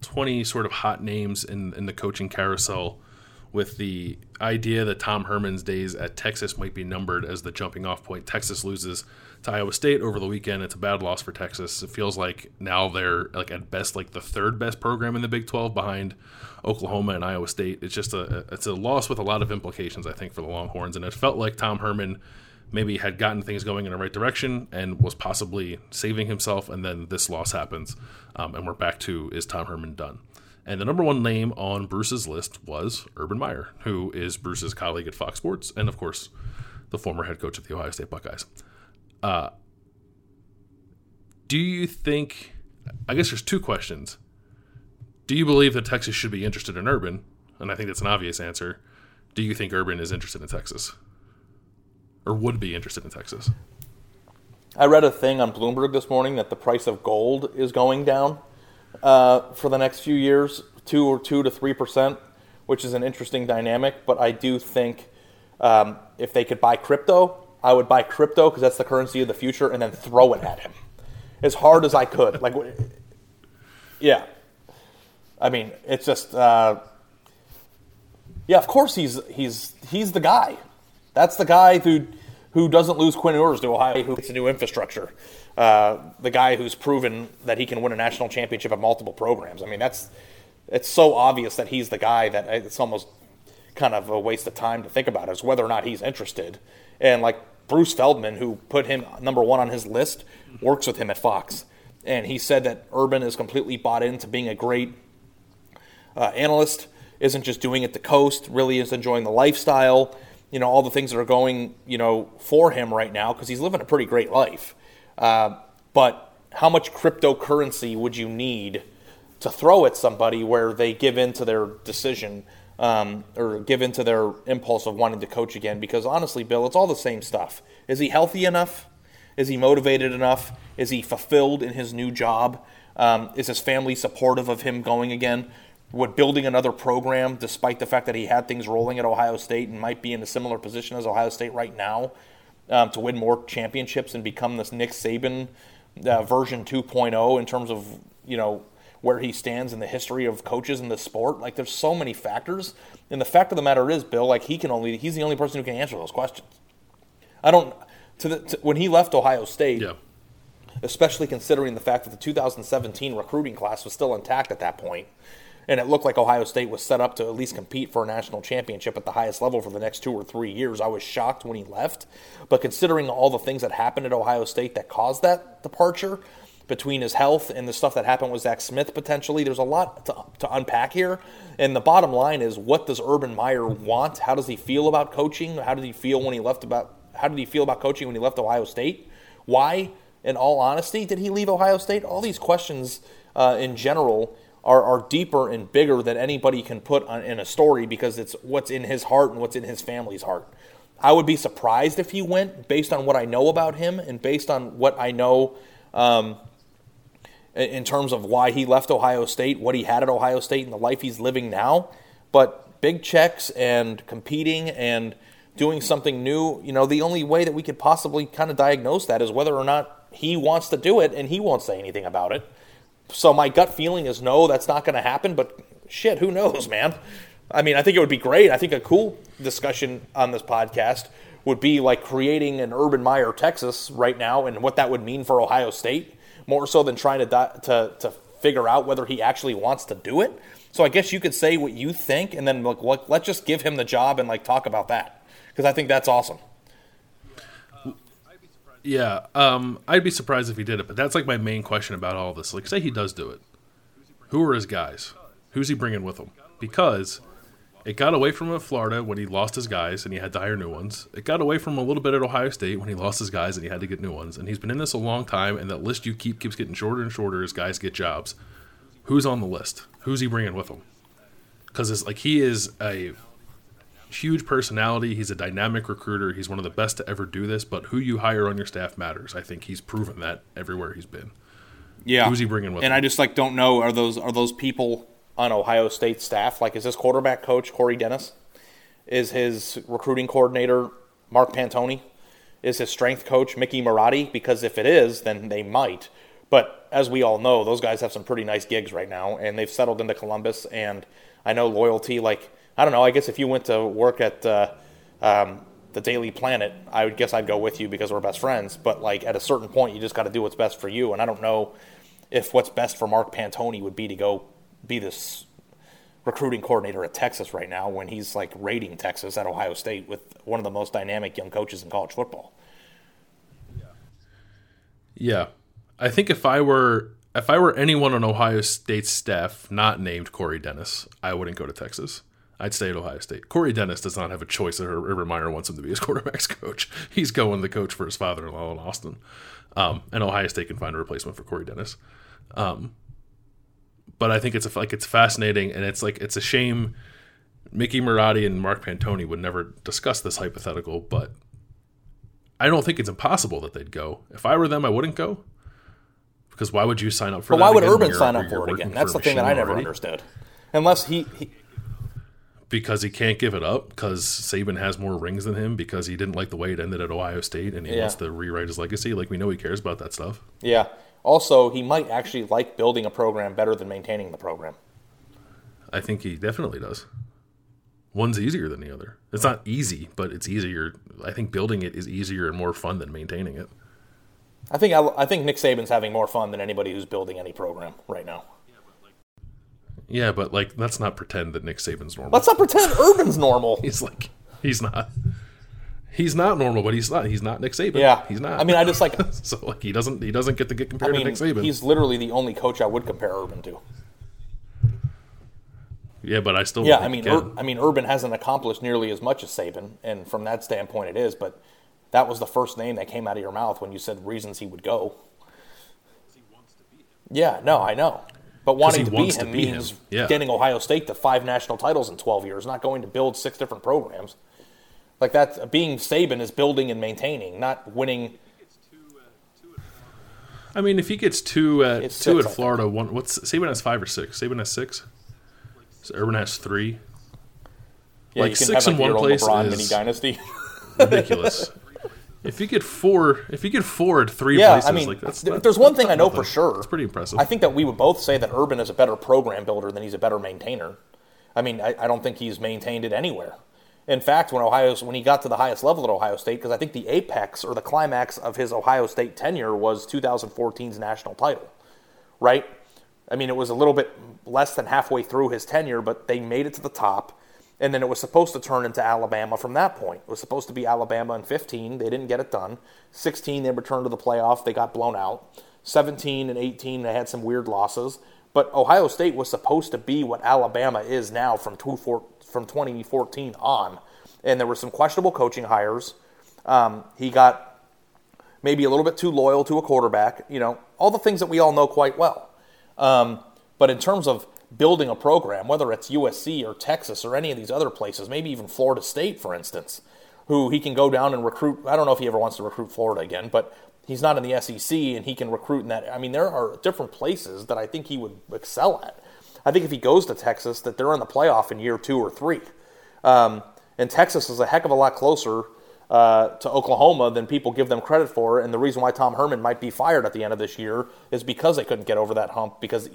20 sort of hot names in, in the coaching carousel with the idea that Tom Herman's days at Texas might be numbered as the jumping off point. Texas loses to Iowa State over the weekend. It's a bad loss for Texas. It feels like now they're like at best like the third best program in the Big 12 behind Oklahoma and Iowa State. It's just a it's a loss with a lot of implications I think for the Longhorns and it felt like Tom Herman maybe had gotten things going in the right direction and was possibly saving himself, and then this loss happens, um, and we're back to is Tom Herman done? And the number one name on Bruce's list was Urban Meyer, who is Bruce's colleague at Fox Sports, and of course, the former head coach of the Ohio State Buckeyes. Uh, do you think? I guess there's two questions. Do you believe that Texas should be interested in Urban? And I think that's an obvious answer. Do you think Urban is interested in Texas? Or would be interested in Texas. I read a thing on Bloomberg this morning that the price of gold is going down uh, for the next few years, two or two to three percent, which is an interesting dynamic. But I do think um, if they could buy crypto, I would buy crypto because that's the currency of the future, and then throw it at him as hard as I could. Like, yeah, I mean, it's just. Uh, yeah, of course he's he's he's the guy. That's the guy who who doesn't lose Quinn Ewers to Ohio, who gets a new infrastructure. Uh, the guy who's proven that he can win a national championship at multiple programs. I mean, that's it's so obvious that he's the guy that it's almost kind of a waste of time to think about is whether or not he's interested. And like Bruce Feldman, who put him number one on his list, works with him at Fox, and he said that Urban is completely bought into being a great uh, analyst. Isn't just doing it to coast, really is enjoying the lifestyle you know all the things that are going you know for him right now because he's living a pretty great life. Uh, but how much cryptocurrency would you need to throw at somebody where they give in to their decision um, or give in to their impulse of wanting to coach again? Because honestly, Bill, it's all the same stuff. Is he healthy enough? Is he motivated enough? Is he fulfilled in his new job? Um, is his family supportive of him going again? Would building another program, despite the fact that he had things rolling at Ohio State and might be in a similar position as Ohio State right now, um, to win more championships and become this Nick Saban uh, version 2.0 in terms of you know where he stands in the history of coaches in the sport. Like there's so many factors, and the fact of the matter is, Bill, like he can only he's the only person who can answer those questions. I don't to the to, when he left Ohio State. Yeah. Especially considering the fact that the 2017 recruiting class was still intact at that point, and it looked like Ohio State was set up to at least compete for a national championship at the highest level for the next two or three years. I was shocked when he left, but considering all the things that happened at Ohio State that caused that departure, between his health and the stuff that happened with Zach Smith potentially. There's a lot to, to unpack here. And the bottom line is what does Urban Meyer want? How does he feel about coaching? How did he feel when he left about how did he feel about coaching when he left Ohio State? Why, in all honesty, did he leave Ohio State? All these questions uh, in general are, are deeper and bigger than anybody can put on, in a story because it's what's in his heart and what's in his family's heart. I would be surprised if he went based on what I know about him and based on what I know um, in terms of why he left Ohio State, what he had at Ohio State, and the life he's living now. But big checks and competing and doing something new, you know, the only way that we could possibly kind of diagnose that is whether or not he wants to do it and he won't say anything about it. So my gut feeling is no, that's not going to happen, but shit, who knows, man? I mean, I think it would be great. I think a cool discussion on this podcast would be like creating an Urban Meyer Texas right now and what that would mean for Ohio State more so than trying to, to, to figure out whether he actually wants to do it. So I guess you could say what you think, and then like, let's just give him the job and like talk about that because I think that's awesome. Yeah, um, I'd be surprised if he did it, but that's like my main question about all this. Like, say he does do it, who are his guys? Who's he bringing with him? Because it got away from him at Florida when he lost his guys and he had to hire new ones. It got away from him a little bit at Ohio State when he lost his guys and he had to get new ones. And he's been in this a long time, and that list you keep keeps getting shorter and shorter as guys get jobs. Who's on the list? Who's he bringing with him? Because it's like he is a huge personality. He's a dynamic recruiter. He's one of the best to ever do this. But who you hire on your staff matters. I think he's proven that everywhere he's been. Yeah, who's he bringing with? Him? And him? I just like don't know are those are those people on Ohio State staff? Like, is this quarterback coach Corey Dennis? Is his recruiting coordinator Mark Pantoni? Is his strength coach Mickey Marotti? Because if it is, then they might. But as we all know, those guys have some pretty nice gigs right now, and they've settled into Columbus. And I know loyalty. Like, I don't know. I guess if you went to work at uh, um, the Daily Planet, I would guess I'd go with you because we're best friends. But like at a certain point, you just got to do what's best for you. And I don't know if what's best for Mark Pantoni would be to go be this recruiting coordinator at Texas right now when he's like raiding Texas at Ohio State with one of the most dynamic young coaches in college football. Yeah. I think if I were if I were anyone on Ohio State's staff not named Corey Dennis, I wouldn't go to Texas. I'd stay at Ohio State. Corey Dennis does not have a choice that Urban Meyer wants him to be his (laughs) quarterback's coach. He's going the coach for his father-in-law in Austin. Um, and Ohio State can find a replacement for Corey Dennis. Um, but I think it's a, like it's fascinating, and it's like it's a shame. Mickey Marotti and Mark Pantoni would never discuss this hypothetical, but I don't think it's impossible that they'd go. If I were them, I wouldn't go. Because why would you sign up for? But why would Urban sign up for it again? That's the thing that I never already? understood. Unless he, he because he can't give it up because Saban has more rings than him because he didn't like the way it ended at Ohio State and he yeah. wants to rewrite his legacy. Like we know he cares about that stuff. Yeah. Also, he might actually like building a program better than maintaining the program. I think he definitely does. One's easier than the other. It's not easy, but it's easier. I think building it is easier and more fun than maintaining it. I think I, I think Nick Saban's having more fun than anybody who's building any program right now. Yeah, but like let's not pretend that Nick Saban's normal. Let's not pretend Urban's normal. (laughs) he's like he's not. He's not normal, but he's not. He's not Nick Saban. Yeah, he's not. I mean, I just like (laughs) so like he doesn't he doesn't get to get compared I mean, to Nick Saban. He's literally the only coach I would compare Urban to. Yeah, but I still yeah. I mean, Ur- I mean, Urban hasn't accomplished nearly as much as Saban, and from that standpoint, it is. But that was the first name that came out of your mouth when you said reasons he would go. Yeah, no, I know. But wanting to beat to him means. Yeah. getting Ohio State to five national titles in 12 years, not going to build six different programs. Like that, being Saban is building and maintaining, not winning. I mean, if he gets two at It's two six, at Florida, one what's Saban has five or six. Saban has six. So Urban has three. Yeah, like six have, in like, one your own place LeBron is mini dynasty. ridiculous. (laughs) if you get four, if you get four at three yeah, places, I mean, like that- there's one thing I know nothing. for sure. It's pretty impressive. I think that we would both say that Urban is a better program builder than he's a better maintainer. I mean, I, I don't think he's maintained it anywhere. In fact, when Ohio's when he got to the highest level at Ohio State, because I think the apex or the climax of his Ohio State tenure was 2014's national title, right? I mean, it was a little bit less than halfway through his tenure, but they made it to the top, and then it was supposed to turn into Alabama from that point. It was supposed to be Alabama in 15. They didn't get it done. 16, they returned to the playoff. They got blown out. 17 and 18, they had some weird losses. But Ohio State was supposed to be what Alabama is now from two four, from 2014 on, and there were some questionable coaching hires. Um, he got maybe a little bit too loyal to a quarterback. You know, all the things that we all know quite well. Um, but in terms of building a program, whether it's USC or Texas or any of these other places, maybe even Florida State, for instance, who he can go down and recruit. I don't know if he ever wants to recruit Florida again, but he's not in the SEC and he can recruit in that. I mean, there are different places that I think he would excel at. I think if he goes to Texas, that they're in the playoff in year two or three. Um, and Texas is a heck of a lot closer uh, to Oklahoma than people give them credit for. And the reason why Tom Herman might be fired at the end of this year is because they couldn't get over that hump because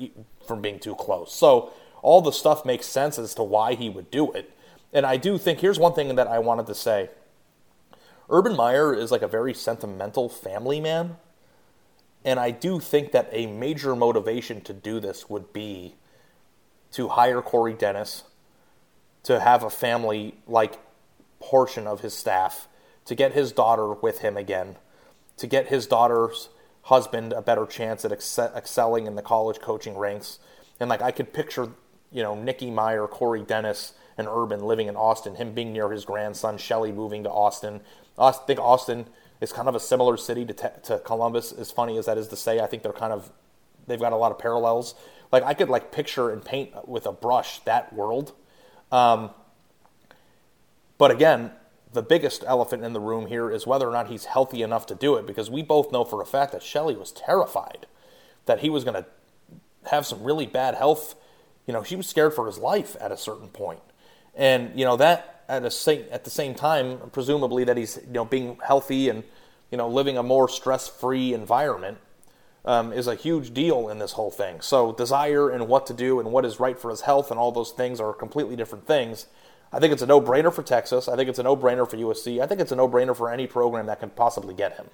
from being too close. So all the stuff makes sense as to why he would do it. And I do think here's one thing that I wanted to say. Urban Meyer is like a very sentimental family man. And I do think that a major motivation to do this would be to hire Corey Dennis, to have a family like portion of his staff, to get his daughter with him again, to get his daughter's husband a better chance at ex- excelling in the college coaching ranks. And like I could picture, you know, Nicki Meyer, Corey Dennis, and Urban living in Austin, him being near his grandson, Shelley moving to Austin. I think Austin is kind of a similar city to, te- to Columbus, as funny as that is to say. I think they're kind of, they've got a lot of parallels. Like I could like picture and paint with a brush that world. Um, but again, the biggest elephant in the room here is whether or not he's healthy enough to do it because we both know for a fact that Shelley was terrified that he was going to have some really bad health. You know, she was scared for his life at a certain point. And, you know, that at a same, at the same time, presumably that he's, you know, being healthy and, you know, living a more stress-free environment um, is a huge deal in this whole thing. So desire and what to do and what is right for his health and all those things are completely different things. I think it's a no-brainer for Texas. I think it's a no-brainer for USC. I think it's a no-brainer for any program that can possibly get him.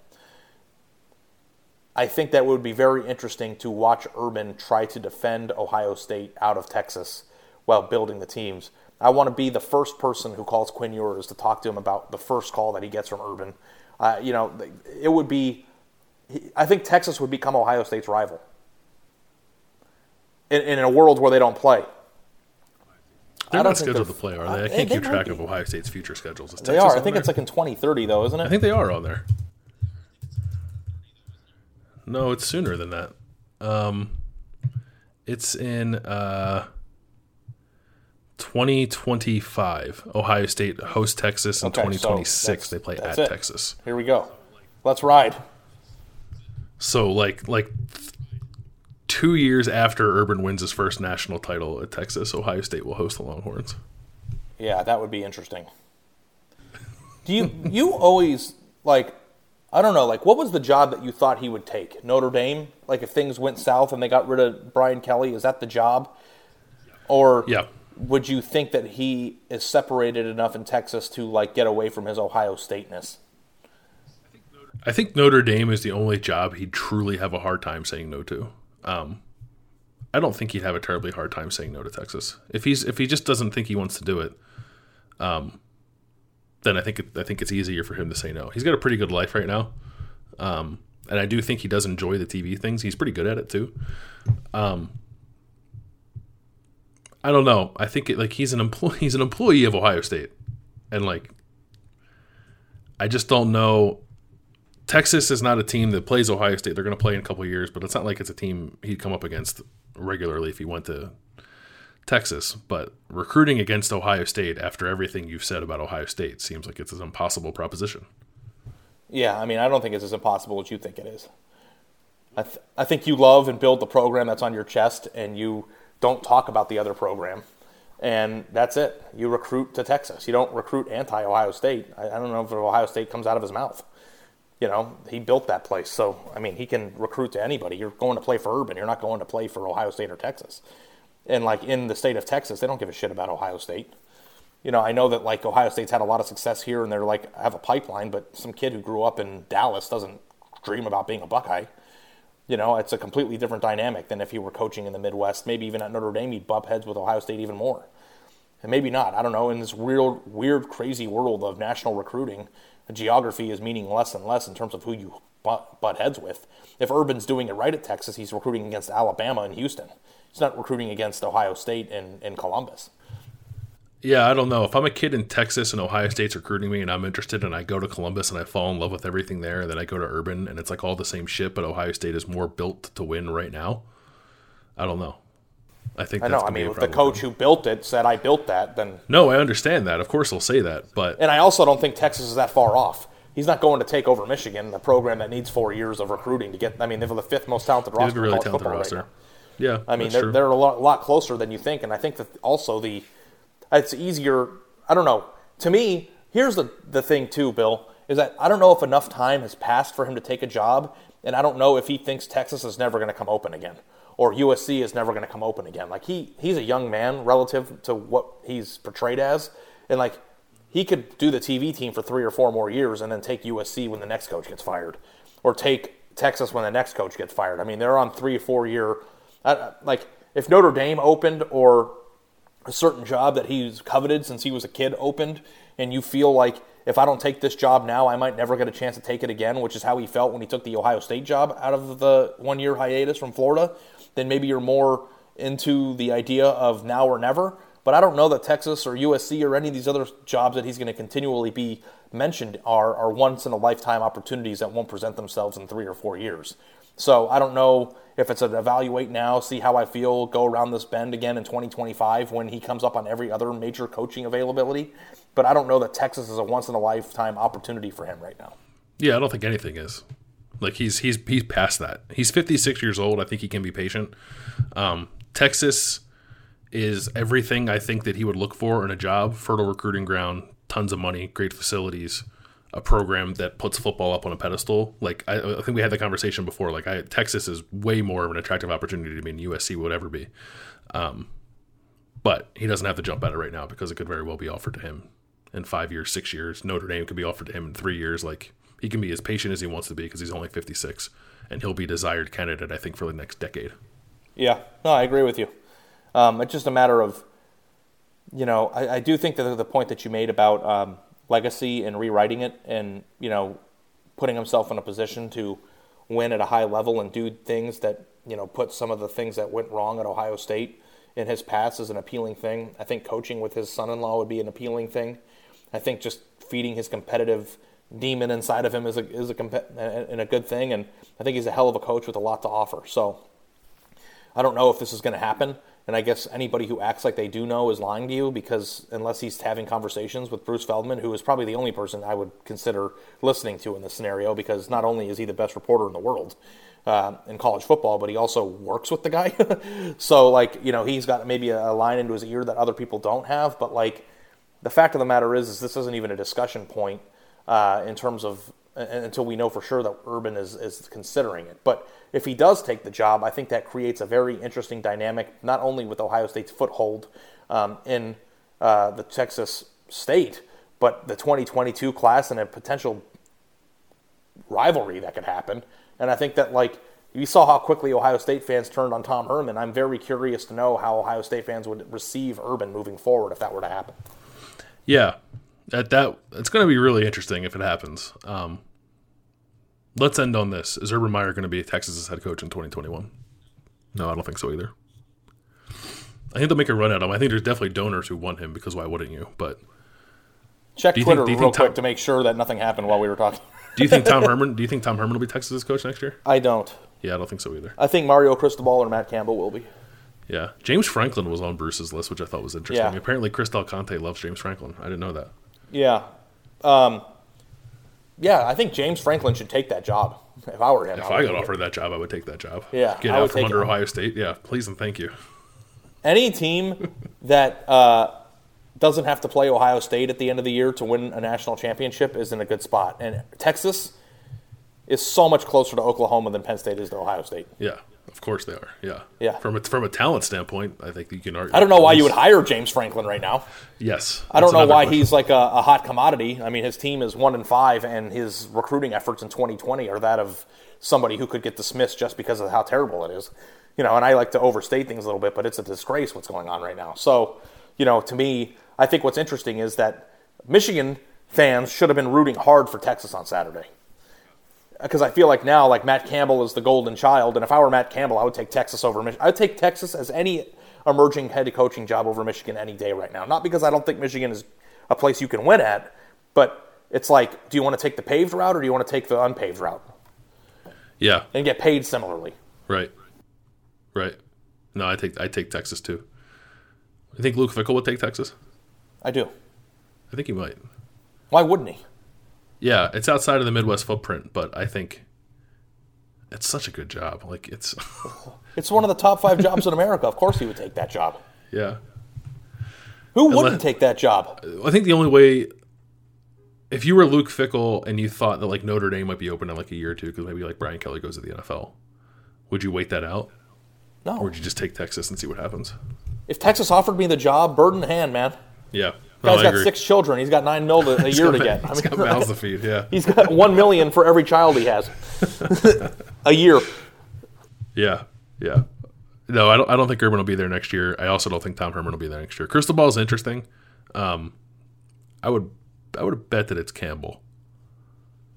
I think that would be very interesting to watch Urban try to defend Ohio State out of Texas while building the teams. I want to be the first person who calls Quinn Ewers to talk to him about the first call that he gets from Urban. Uh, you know, it would be. I think Texas would become Ohio State's rival in, in a world where they don't play. They're don't scheduled to play, are they? I can't they keep track of Ohio State's future schedules. Is They Texas are. I think there? it's like in 2030, though, isn't it? I think they are on there. No, it's sooner than that. Um, it's in uh, 2025. Ohio State hosts Texas in Okay, 2026. that's- they play at it. Texas. Here we go. Let's ride. So like like two years after Urban wins his first national title at Texas, Ohio State will host the Longhorns. Yeah, that would be interesting. Do you (laughs) you always like I don't know, like what was the job that you thought he would take? Notre Dame? Like if things went south and they got rid of Brian Kelly, is that the job? Or Yeah. would you think that he is separated enough in Texas to like get away from his Ohio Stateness? I think Notre Dame is the only job he'd truly have a hard time saying no to. Um, I don't think he'd have a terribly hard time saying no to Texas if he's if he just doesn't think he wants to do it. Um, then I think I think it's easier for him to say no. He's got a pretty good life right now, um, and I do think he does enjoy the TV things. He's pretty good at it too. Um, I don't know. I think it, like he's an employee. (laughs) He's an employee of Ohio State, and like I just don't know Texas is not a team that plays Ohio State. They're going to play in a couple years, but it's not like it's a team he'd come up against regularly if he went to Texas. But recruiting against Ohio State after everything you've said about Ohio State seems like it's an impossible proposition. Yeah, I mean, I don't think it's as impossible as you think it is. I, th- I think you love and build the program that's on your chest, and you don't talk about the other program. And that's it. You recruit to Texas. You don't recruit anti Ohio State. I, I don't know if Ohio State comes out of his mouth. You know, he built that place. So, I mean, he can recruit to anybody. You're going to play for Urban. You're not going to play for Ohio State or Texas. And, like, in the state of Texas, they don't give a shit about Ohio State. You know, I know that, like, Ohio State's had a lot of success here and they're, like, have a pipeline, but some kid who grew up in Dallas doesn't dream about being a Buckeye. You know, it's a completely different dynamic than if he were coaching in the Midwest. Maybe even at Notre Dame, he'd bump heads with Ohio State even more. And maybe not. I don't know. In this weird, weird, crazy world of national recruiting, geography is meaning less and less in terms of who you butt, butt heads with. If Urban's doing it right at Texas, he's recruiting against Alabama and Houston. He's not recruiting against Ohio State and, and Columbus. Yeah, I don't know. If I'm a kid in Texas and Ohio State's recruiting me and I'm interested and I go to Columbus and I fall in love with everything there, and then I go to Urban and it's like all the same shit, but Ohio State is more built to win right now. I don't know. I think I know. I mean, if the coach who built it said I built that, then no, I understand that. Of course, he'll say that, but and I also don't think Texas is that far off. He's not going to take over Michigan, the program that needs four years of recruiting to get. I mean, they're the fifth most talented roster. Really talented roster. Right yeah, I mean, they're, they're a lot, lot closer than you think, and I think that also the it's easier. I don't know. To me, here's the the thing too, Bill, is that I don't know if enough time has passed for him to take a job, and I don't know if he thinks Texas is never going to come open again or USC is never going to come open again. Like he he's a young man relative to what he's portrayed as, and like he could do the TV team for three or four more years and then take USC when the next coach gets fired, or take Texas when the next coach gets fired. I mean, they're on three or four year. Like if Notre Dame opened or a certain job that he's coveted since he was a kid opened, and you feel like if I don't take this job now, I might never get a chance to take it again, which is how he felt when he took the Ohio State job out of the one year hiatus from Florida, then maybe you're more into the idea of now or never. But I don't know that Texas or USC or any of these other jobs that he's going to continually be mentioned are, are once in a lifetime opportunities that won't present themselves in three or four years. So I don't know if it's an evaluate now, see how I feel, go around this bend again in 2025 when he comes up on every other major coaching availability. But I don't know that Texas is a once in a lifetime opportunity for him right now. Yeah, I don't think anything is. Like he's he's he's past that. He's 56 years old. I think he can be patient. Um, Texas is everything I think that he would look for in a job: fertile recruiting ground, tons of money, great facilities, a program that puts football up on a pedestal. Like I, I think we had the conversation before. Like I, Texas is way more of an attractive opportunity to me than USC would ever be. Um, but he doesn't have to jump at it right now because it could very well be offered to him in five years, six years. Notre Dame could be offered to him in three years. Like he can be as patient as he wants to be because he's only 56 and he'll be desired candidate, I think, for the next decade. Yeah, no, I agree with you. Um, it's just a matter of, you know, I, I, do think that the point that you made about um, legacy and rewriting it and, you know, putting himself in a position to win at a high level and do things that, you know, put some of the things that went wrong at Ohio State in his past is an appealing thing. I think coaching with his son in law would be an appealing thing. I think just feeding his competitive demon inside of him is a is a comp- and a good thing. And I think he's a hell of a coach with a lot to offer. So I don't know if this is going to happen. And I guess anybody who acts like they do know is lying to you because unless he's having conversations with Bruce Feldman, who is probably the only person I would consider listening to in this scenario, because not only is he the best reporter in the world uh, in college football, but he also works with the guy. (laughs) so, like, you know, he's got maybe a line into his ear that other people don't have. But, like, the fact of the matter is, is this isn't even a discussion point uh, in terms of until we know for sure that Urban is, is considering it. But if he does take the job, I think that creates a very interesting dynamic, not only with Ohio State's foothold um, in uh, the Texas state, but the 2022 class and a potential rivalry that could happen. And I think that, like, you saw how quickly Ohio State fans turned on Tom Herman. I'm very curious to know how Ohio State fans would receive Urban moving forward if that were to happen. Yeah, that that it's going to be really interesting if it happens. Um, let's end on this: Is Urban Meyer going to be Texas's head coach in 2021? No, I don't think so either. I think they'll make a run at him. I think there's definitely donors who want him because why wouldn't you? But check Twitter think, real quick to make sure that nothing happened while we were talking. (laughs) Do you think Tom (laughs) Herman? Do you think Tom Herman will be Texas's coach next year? I don't. Yeah, I don't think so either. I think Mario Cristobal or Matt Campbell will be. Yeah, James Franklin was on Bruce's list, which I thought was interesting. Yeah. Apparently, Chris Del Conte loves James Franklin. I didn't know that. Yeah. Um, yeah, I think James Franklin should take that job. If I were him, If would I got take it. offered that job, I would take that job. Yeah, get I out from under it. Ohio State. Yeah, please and thank you. any team (laughs) that uh, doesn't have to play Ohio State at the end of the year to win a national championship is in a good spot. And Texas is so much closer to Oklahoma than Penn State is to Ohio State. Yeah, of course they are. Yeah, Yeah. From a, from a talent standpoint, I think you can argue. I don't know why you would hire James Franklin right now. Yes, I don't know why question. he's like a, a hot commodity. I mean, his team is one and five, and his recruiting efforts in 2020 are that of somebody who could get dismissed just because of how terrible it is. You know, and I like to overstate things a little bit, but it's a disgrace what's going on right now. So, you know, to me, I think what's interesting is that Michigan fans should have been rooting hard for Texas on Saturday. Because I feel like now, like Matt Campbell is the golden child, and if I were Matt Campbell, I would take Texas over Michigan. I would take Texas as any emerging head coaching job over Michigan any day right now. Not because I don't think Michigan is a place you can win at, but it's like, do you want to take the paved route or do you want to take the unpaved route Yeah, and get paid similarly? right, right. No, I take I take Texas too. I think Luke Fickell would take Texas. I do. I think he might. Why wouldn't he? Yeah, it's outside of the Midwest footprint, but I think it's such a good job. Like it's, (laughs) It's one of the top five jobs in America. Of course he would take that job. yeah. Who wouldn't take that job? I think the only way, if you were Luke Fickell and you thought that like Notre Dame might be open in like a year or two because maybe like Brian Kelly goes to the NFL, would you wait that out? No. Or would you just take Texas and see what happens? If Texas offered me the job, bird in hand, man. Yeah. No, Guy's I got agree. six children. He's got nine mil a (laughs) year got- to get. he's got mouths to feed, yeah. (laughs) he's got one million for every child he has (laughs) a year. Yeah, yeah. No, I don't. I don't think Urban will be there next year. I also don't think Tom Herman will be there next year. Crystal ball is interesting. Um, I would, I would bet that it's Campbell,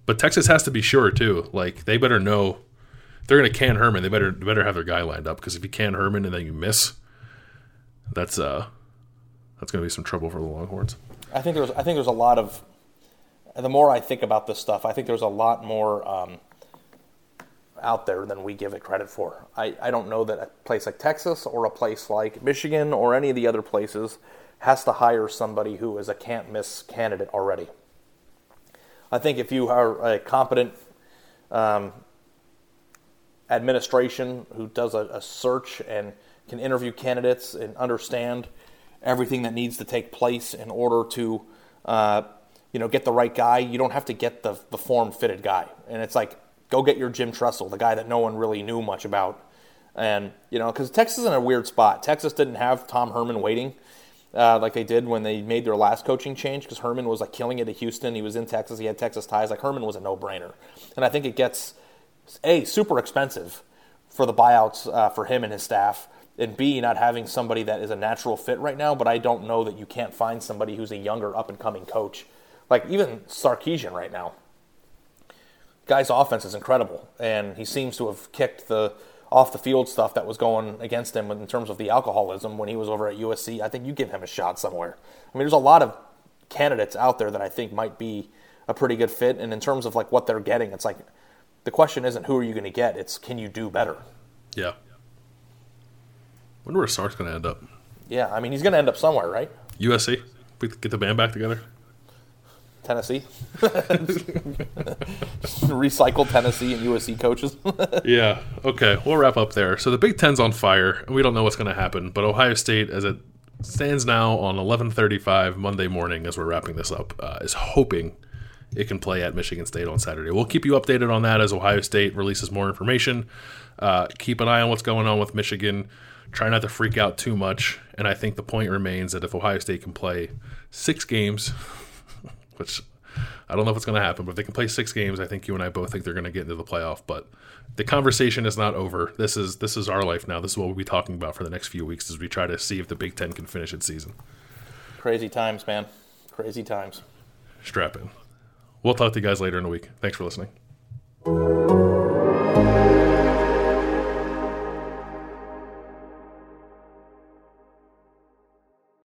but Texas has to be sure too. Like they better know they're going to can Herman. They better better have their guy lined up because if you can Herman and then you miss, that's uh, that's going to be some trouble for the Longhorns. I think there's I think there's a lot of the more I think about this stuff, I think there's a lot more um, out there than we give it credit for. I, I don't know that a place like Texas or a place like Michigan or any of the other places has to hire somebody who is a can't miss candidate already. I think if you are a competent um, administration who does a, a search and can interview candidates and understand everything that needs to take place in order to uh, you know get the right guy. You don't have to get the, the form fitted guy. And it's like go get your jim tressel the guy that no one really knew much about. And you know because texas is in a weird spot. Texas didn't have tom herman waiting uh, like they did when they made their last coaching change because herman was like killing it at houston. He was in texas. He had texas ties. Like herman was a no-brainer. And i think it gets a super expensive for the buyouts uh, for him and his staff, and B not having somebody that is a natural fit right now. But I don't know that you can't find somebody who's a younger up and coming coach, like even Sarkisian right now. Guy's offense is incredible, and he seems to have kicked the off the field stuff that was going against him in terms of the alcoholism when he was over at USC. I think you give him a shot somewhere. I mean, there's a lot of candidates out there that I think might be a pretty good fit, and in terms of like what they're getting, it's like the question isn't who are you going to get; it's can you do better. Yeah. Wonder where Sark's going to end up. Yeah, I mean he's going to end up somewhere, right? USC. We get the band back together. Tennessee. (laughs) Recycle Tennessee and USC coaches. (laughs) yeah. Okay. We'll wrap up there. So the Big Ten's on fire, and we don't know what's going to happen. But Ohio State, as it stands now on 11:35 Monday morning, as we're wrapping this up, uh, is hoping it can play at Michigan State on Saturday. We'll keep you updated on that as Ohio State releases more information. Uh, keep an eye on what's going on with Michigan. Try not to freak out too much. And I think the point remains that if Ohio State can play six games, (laughs) which I don't know if it's going to happen, but if they can play six games, I think you and I both think they're going to get into the playoff. But the conversation is not over. This is this is our life now. This is what we'll be talking about for the next few weeks as we try to see if the Big Ten can finish its season. Crazy times, man. Crazy times. Strap in. We'll talk to you guys later in the week. Thanks for listening.